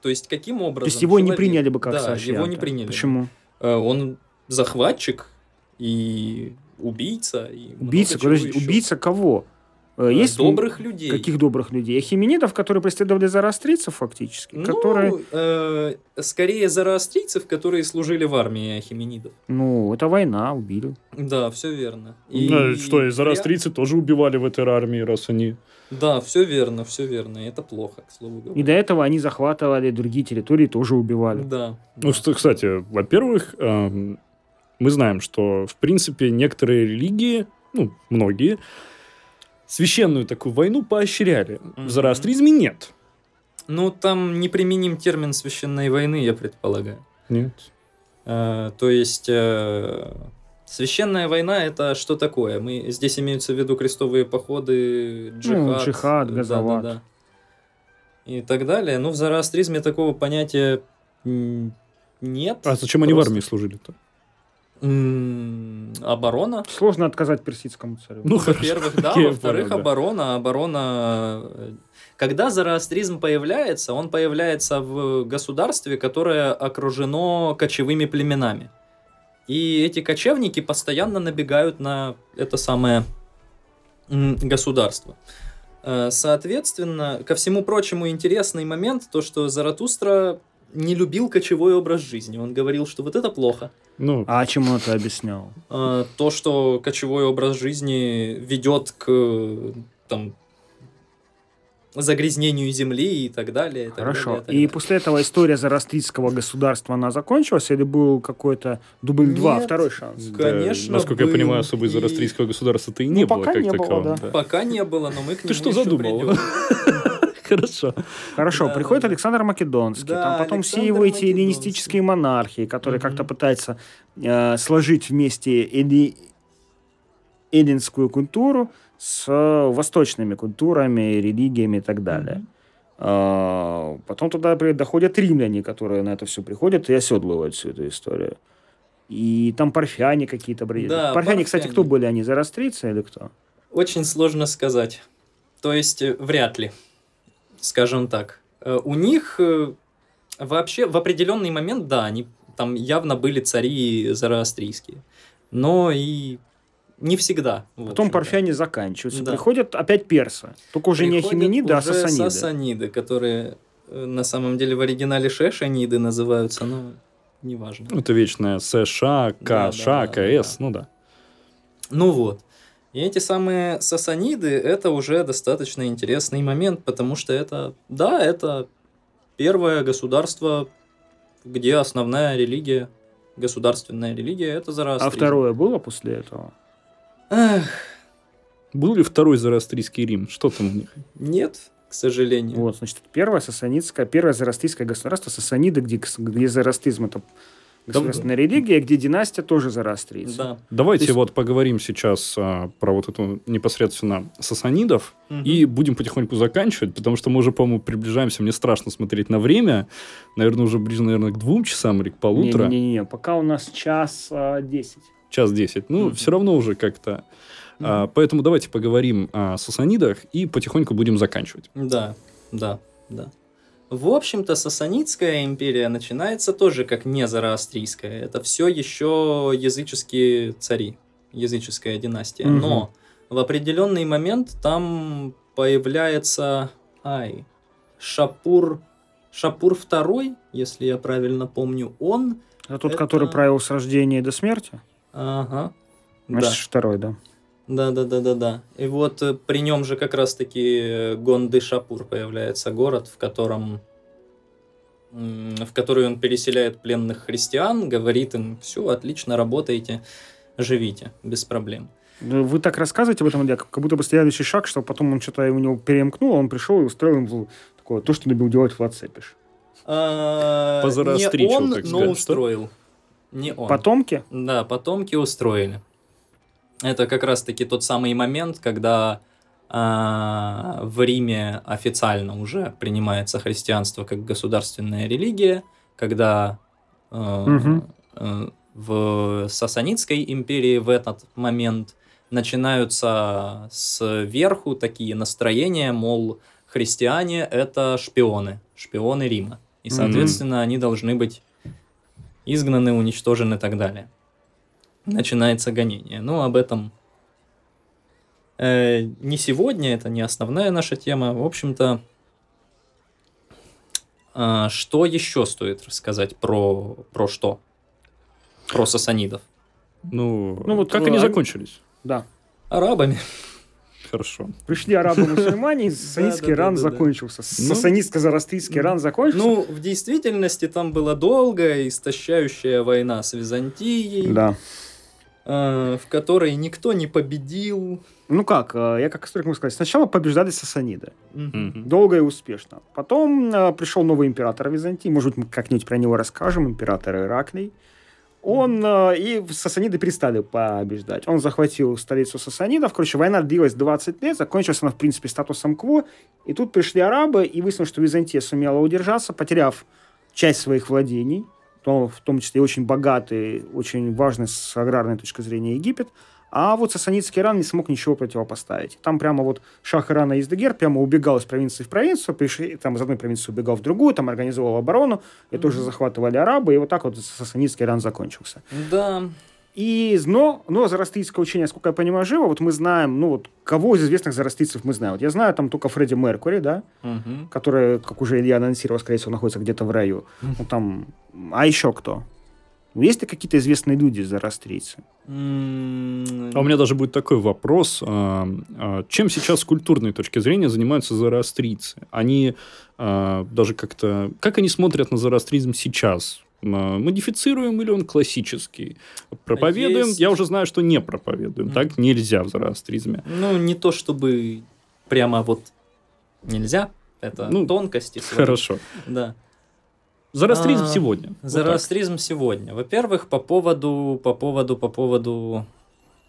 То есть, каким образом... То есть, его человек... не приняли бы как да, Сашьянта? его не приняли. Почему? Э, он захватчик и убийца. И убийца? Подожди, убийца кого? Э, э, есть добрых людей. Каких добрых людей? Ахименидов, которые преследовали зороастрийцев фактически. Ну, которые... э, скорее зороастрийцев, которые служили в армии ахименидов. Ну, это война, убили. Да, все верно. И... Ну, что, и зороастрийцы я... тоже убивали в этой армии, раз они... Да, все верно, все верно. И это плохо, к слову говоря. И до этого они захватывали другие территории, тоже убивали. Да. Ну, да. кстати, во-первых, эм, мы знаем, что, в принципе, некоторые религии, ну, многие, священную такую войну поощряли. Mm-hmm. В зороастризме нет. Ну, там неприменим термин священной войны, я предполагаю. Нет. А, то есть... Э, Священная война это что такое? Мы здесь имеются в виду крестовые походы, джихад, ну, джихад газоват. Да, да, да. И так далее. Ну, в зороастризме такого понятия нет. А зачем просто... они в армии служили-то? оборона. Сложно отказать персидскому царю. Ну, во-первых, да, во-вторых, оборона, оборона. Э, когда зороастризм появляется, он появляется в государстве, которое окружено кочевыми племенами. И эти кочевники постоянно набегают на это самое государство. Э, соответственно, ко всему прочему интересный момент, то, что Заратустра не любил кочевой образ жизни. Он говорил, что вот это плохо. Ну, а чему это объяснял? Э, то, что кочевой образ жизни ведет к там, загрязнению земли и так далее. И Хорошо. Так далее, и, так и далее. после этого история зарастрийского государства, она закончилась? Или был какой-то дубль 2, Нет. второй шанс? Да, Конечно, насколько я был. понимаю, особо из И- австрийского государства-то и Ну, не было пока как не было, такового. да. Пока не было, но мы к Ты нему что еще задумал? Хорошо. Хорошо, Да, приходит да, да. Александр Македонский, Да, там потом Александр все его эти эллинистические монархии, которые как-то пытаются э, сложить вместе элли- эллинскую культуру с э, восточными культурами, религиями и так далее. А, Потом туда доходят римляне, которые на это все приходят и оседлывают всю эту историю. И там парфяне какие-то бредят. Да, парфяне, кстати, парфяне. кто были они? Зарастрийцы или кто? Очень сложно сказать. То есть, э, вряд ли, скажем так. Э, У них вообще в определенный момент, да, они там явно были цари зороастрийские. Но и не всегда. Потом парфяне заканчиваются. Да. Приходят опять персы. Только уже не Приходят ахимениды, а сасаниды. сасаниды, которые э, на самом деле в оригинале шешаниды называются, но неважно. Это вечная США, К, да, Ш, да, КС, да. ну да. Ну вот. И эти самые сасаниды, это уже достаточно интересный момент, потому что это, да, это первое государство, где основная религия, государственная религия, это А зороастризм. второе было после этого? Эх, Был ли второй зороастрийский Рим? Что там у них? нет, к сожалению. Вот, значит, первое сасанидское, первое зарастрийское государство, сасаниды, где, где зарастризм это государственная религия, где династия тоже зарастрийцы. Да. Давайте То есть- вот поговорим сейчас а, про вот эту непосредственно сасанидов Мгм. и будем потихоньку заканчивать, потому что мы уже, по-моему, приближаемся. Мне страшно смотреть на время. Наверное, уже ближе, наверное, к двум часам или к полутора. Не-не-не, пока у нас час а, десять. Час десять. Ну, Мгм. все равно уже как-то. А, поэтому давайте поговорим о сасанидах и потихоньку будем заканчивать. Да, да, да. В общем-то, Сасанидская империя начинается тоже как не зороастрийская. Это все еще языческие цари, языческая династия. Мгм. Но в определенный момент там появляется ай, Шапур, Шапур II, если я правильно помню, он. Это тот, Это- который правил с рождения до смерти? Ага. Значит, Да. второй, да. Да, да, да, да, да. И вот э, при нем же как раз-таки э, Гонды Шапур появляется город, в котором в который он переселяет пленных христиан, говорит им, все, отлично работаете, живите, без проблем. Вы так рассказываете об этом, Илья, как будто бы следующий шаг, что потом он что-то у него перемкнул, он пришел и устроил ему такое, то, что любил делать Влад Цепиш. А, По Не он, но устроил. Не он. Потомки? Да, потомки устроили. Это как раз-таки тот самый момент, когда а, в Риме официально уже принимается христианство как государственная религия, когда э, Мгм. э, в Сасанидской империи в этот момент начинаются сверху такие настроения, мол, христиане это шпионы, шпионы Рима. И, соответственно, они должны быть изгнаны, уничтожены и так далее. Начинается гонение. Ну, об этом э, не сегодня, это не основная наша тема. В общем-то, а, что еще стоит рассказать про, про что? Про сасанидов. Ну, Ну, вот, как э, они закончились? Да. Арабами. Хорошо. Пришли арабы-мусульмане, Да-да-да-да-да. ран закончился. Ну. Сасанидско-зарастрийский ран закончился. Ну, в действительности там была долгая, истощающая война с Византией, да. э, в которой никто не победил. Ну как, э, я как историк могу сказать, сначала побеждали сасаниды. Мгм. Долго и успешно. Потом э, пришел новый император Византии. Может быть, мы как-нибудь про него расскажем. Император Ираклий. Он э, и сасаниды перестали побеждать. Он захватил столицу сасанидов. Короче, война длилась 20 лет. Закончилась она, в принципе, статусом кво. И тут пришли арабы, и выяснилось, что Византия сумела удержаться, потеряв часть своих владений, в том числе очень богатый, очень важный с аграрной точки зрения Египет. А вот сасанидский Иран не смог ничего противопоставить. Там прямо вот шах Ирана Издегер прямо убегал из провинции в провинцию, пришли, там из одной провинции убегал в другую, там организовал оборону, и тоже захватывали арабы, и вот так вот сасанидский Иран закончился. Да, И, но, но зарастрийское учение, сколько я понимаю, живо. Вот мы знаем, ну вот, кого из известных зарастрийцев мы знаем. Вот я знаю там только Фредди Меркури, да, Мгм. который, как уже Илья анонсировал, скорее всего, находится где-то в раю. Ну, там, а еще кто? Есть ли какие-то известные люди зороастрийцы? А у меня даже будет такой вопрос. А, а, чем сейчас с культурной точки зрения занимаются зороастрийцы? Они даже как-то... Как они смотрят на зороастризм сейчас? Модифицируем или он классический? Проповедуем? Есть... Я уже знаю, что не проповедуем. Mm. Так нельзя в зороастризме. Ну, не то чтобы прямо вот нельзя. Это ну, тонкости. Свои. Хорошо. Да. Зороастризм а, сегодня. Зороастризм вот сегодня. Во-первых, по поводу, по поводу, по поводу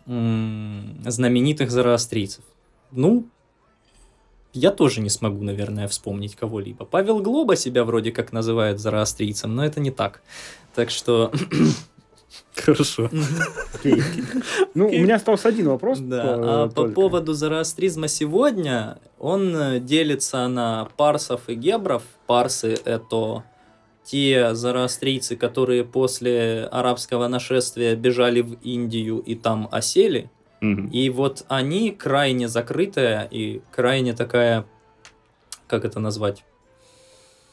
м- знаменитых зороастрийцев. Ну, я тоже не смогу, наверное, вспомнить кого-либо. Павел Глоба себя вроде как называют зороастрийцем, но это не так. Так что... Хорошо. Ну, у меня остался один вопрос. Да, а по поводу зороастризма сегодня, он э, делится на парсов и гебров. Парсы — это те зороастрийцы, которые после арабского нашествия бежали в Индию и там осели. Угу. И вот они крайне закрытая и крайне такая, как это назвать?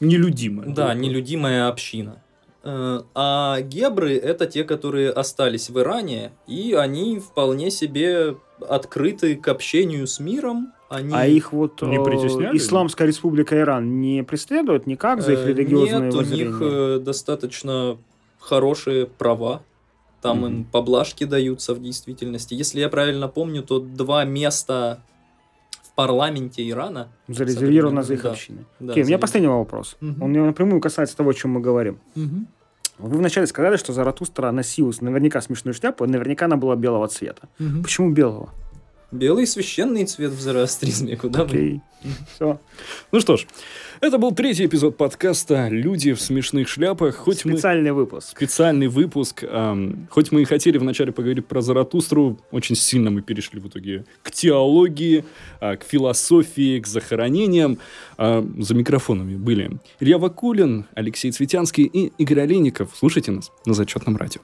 Нелюдимая. Да, нелюдимая община. Э, а гебры это те, которые остались в Иране, и они вполне себе открыты к общению с миром, они... А их вот не э, Исламская республика Иран не преследует никак за их э, религиозные Нет, воззрения? у них э, достаточно хорошие права. Там mm-hmm. им поблажки даются в действительности. Если я правильно помню, то два места в парламенте Ирана зарезервировано за их да. общиной. Да, Окей, у меня последний вопрос. Mm-hmm. Он напрямую касается того, о чем мы говорим. Mm-hmm. Вы вначале сказали, что Заратустра носил наверняка смешную шляпу, наверняка она была белого цвета. Mm-hmm. Почему белого? Белый священный цвет в зороастризме, куда okay. бы. Все. Ну что ж, это был третий эпизод подкаста «Люди в смешных шляпах». Хоть Специальный мы... выпуск. Специальный выпуск. Эм, хоть мы и хотели вначале поговорить про Заратустру, очень сильно мы перешли в итоге к теологии, э, к философии, к захоронениям. Э, за микрофонами были Илья Вакулин, Алексей Цветянский и Игорь Олейников. Слушайте нас на Зачетном радио.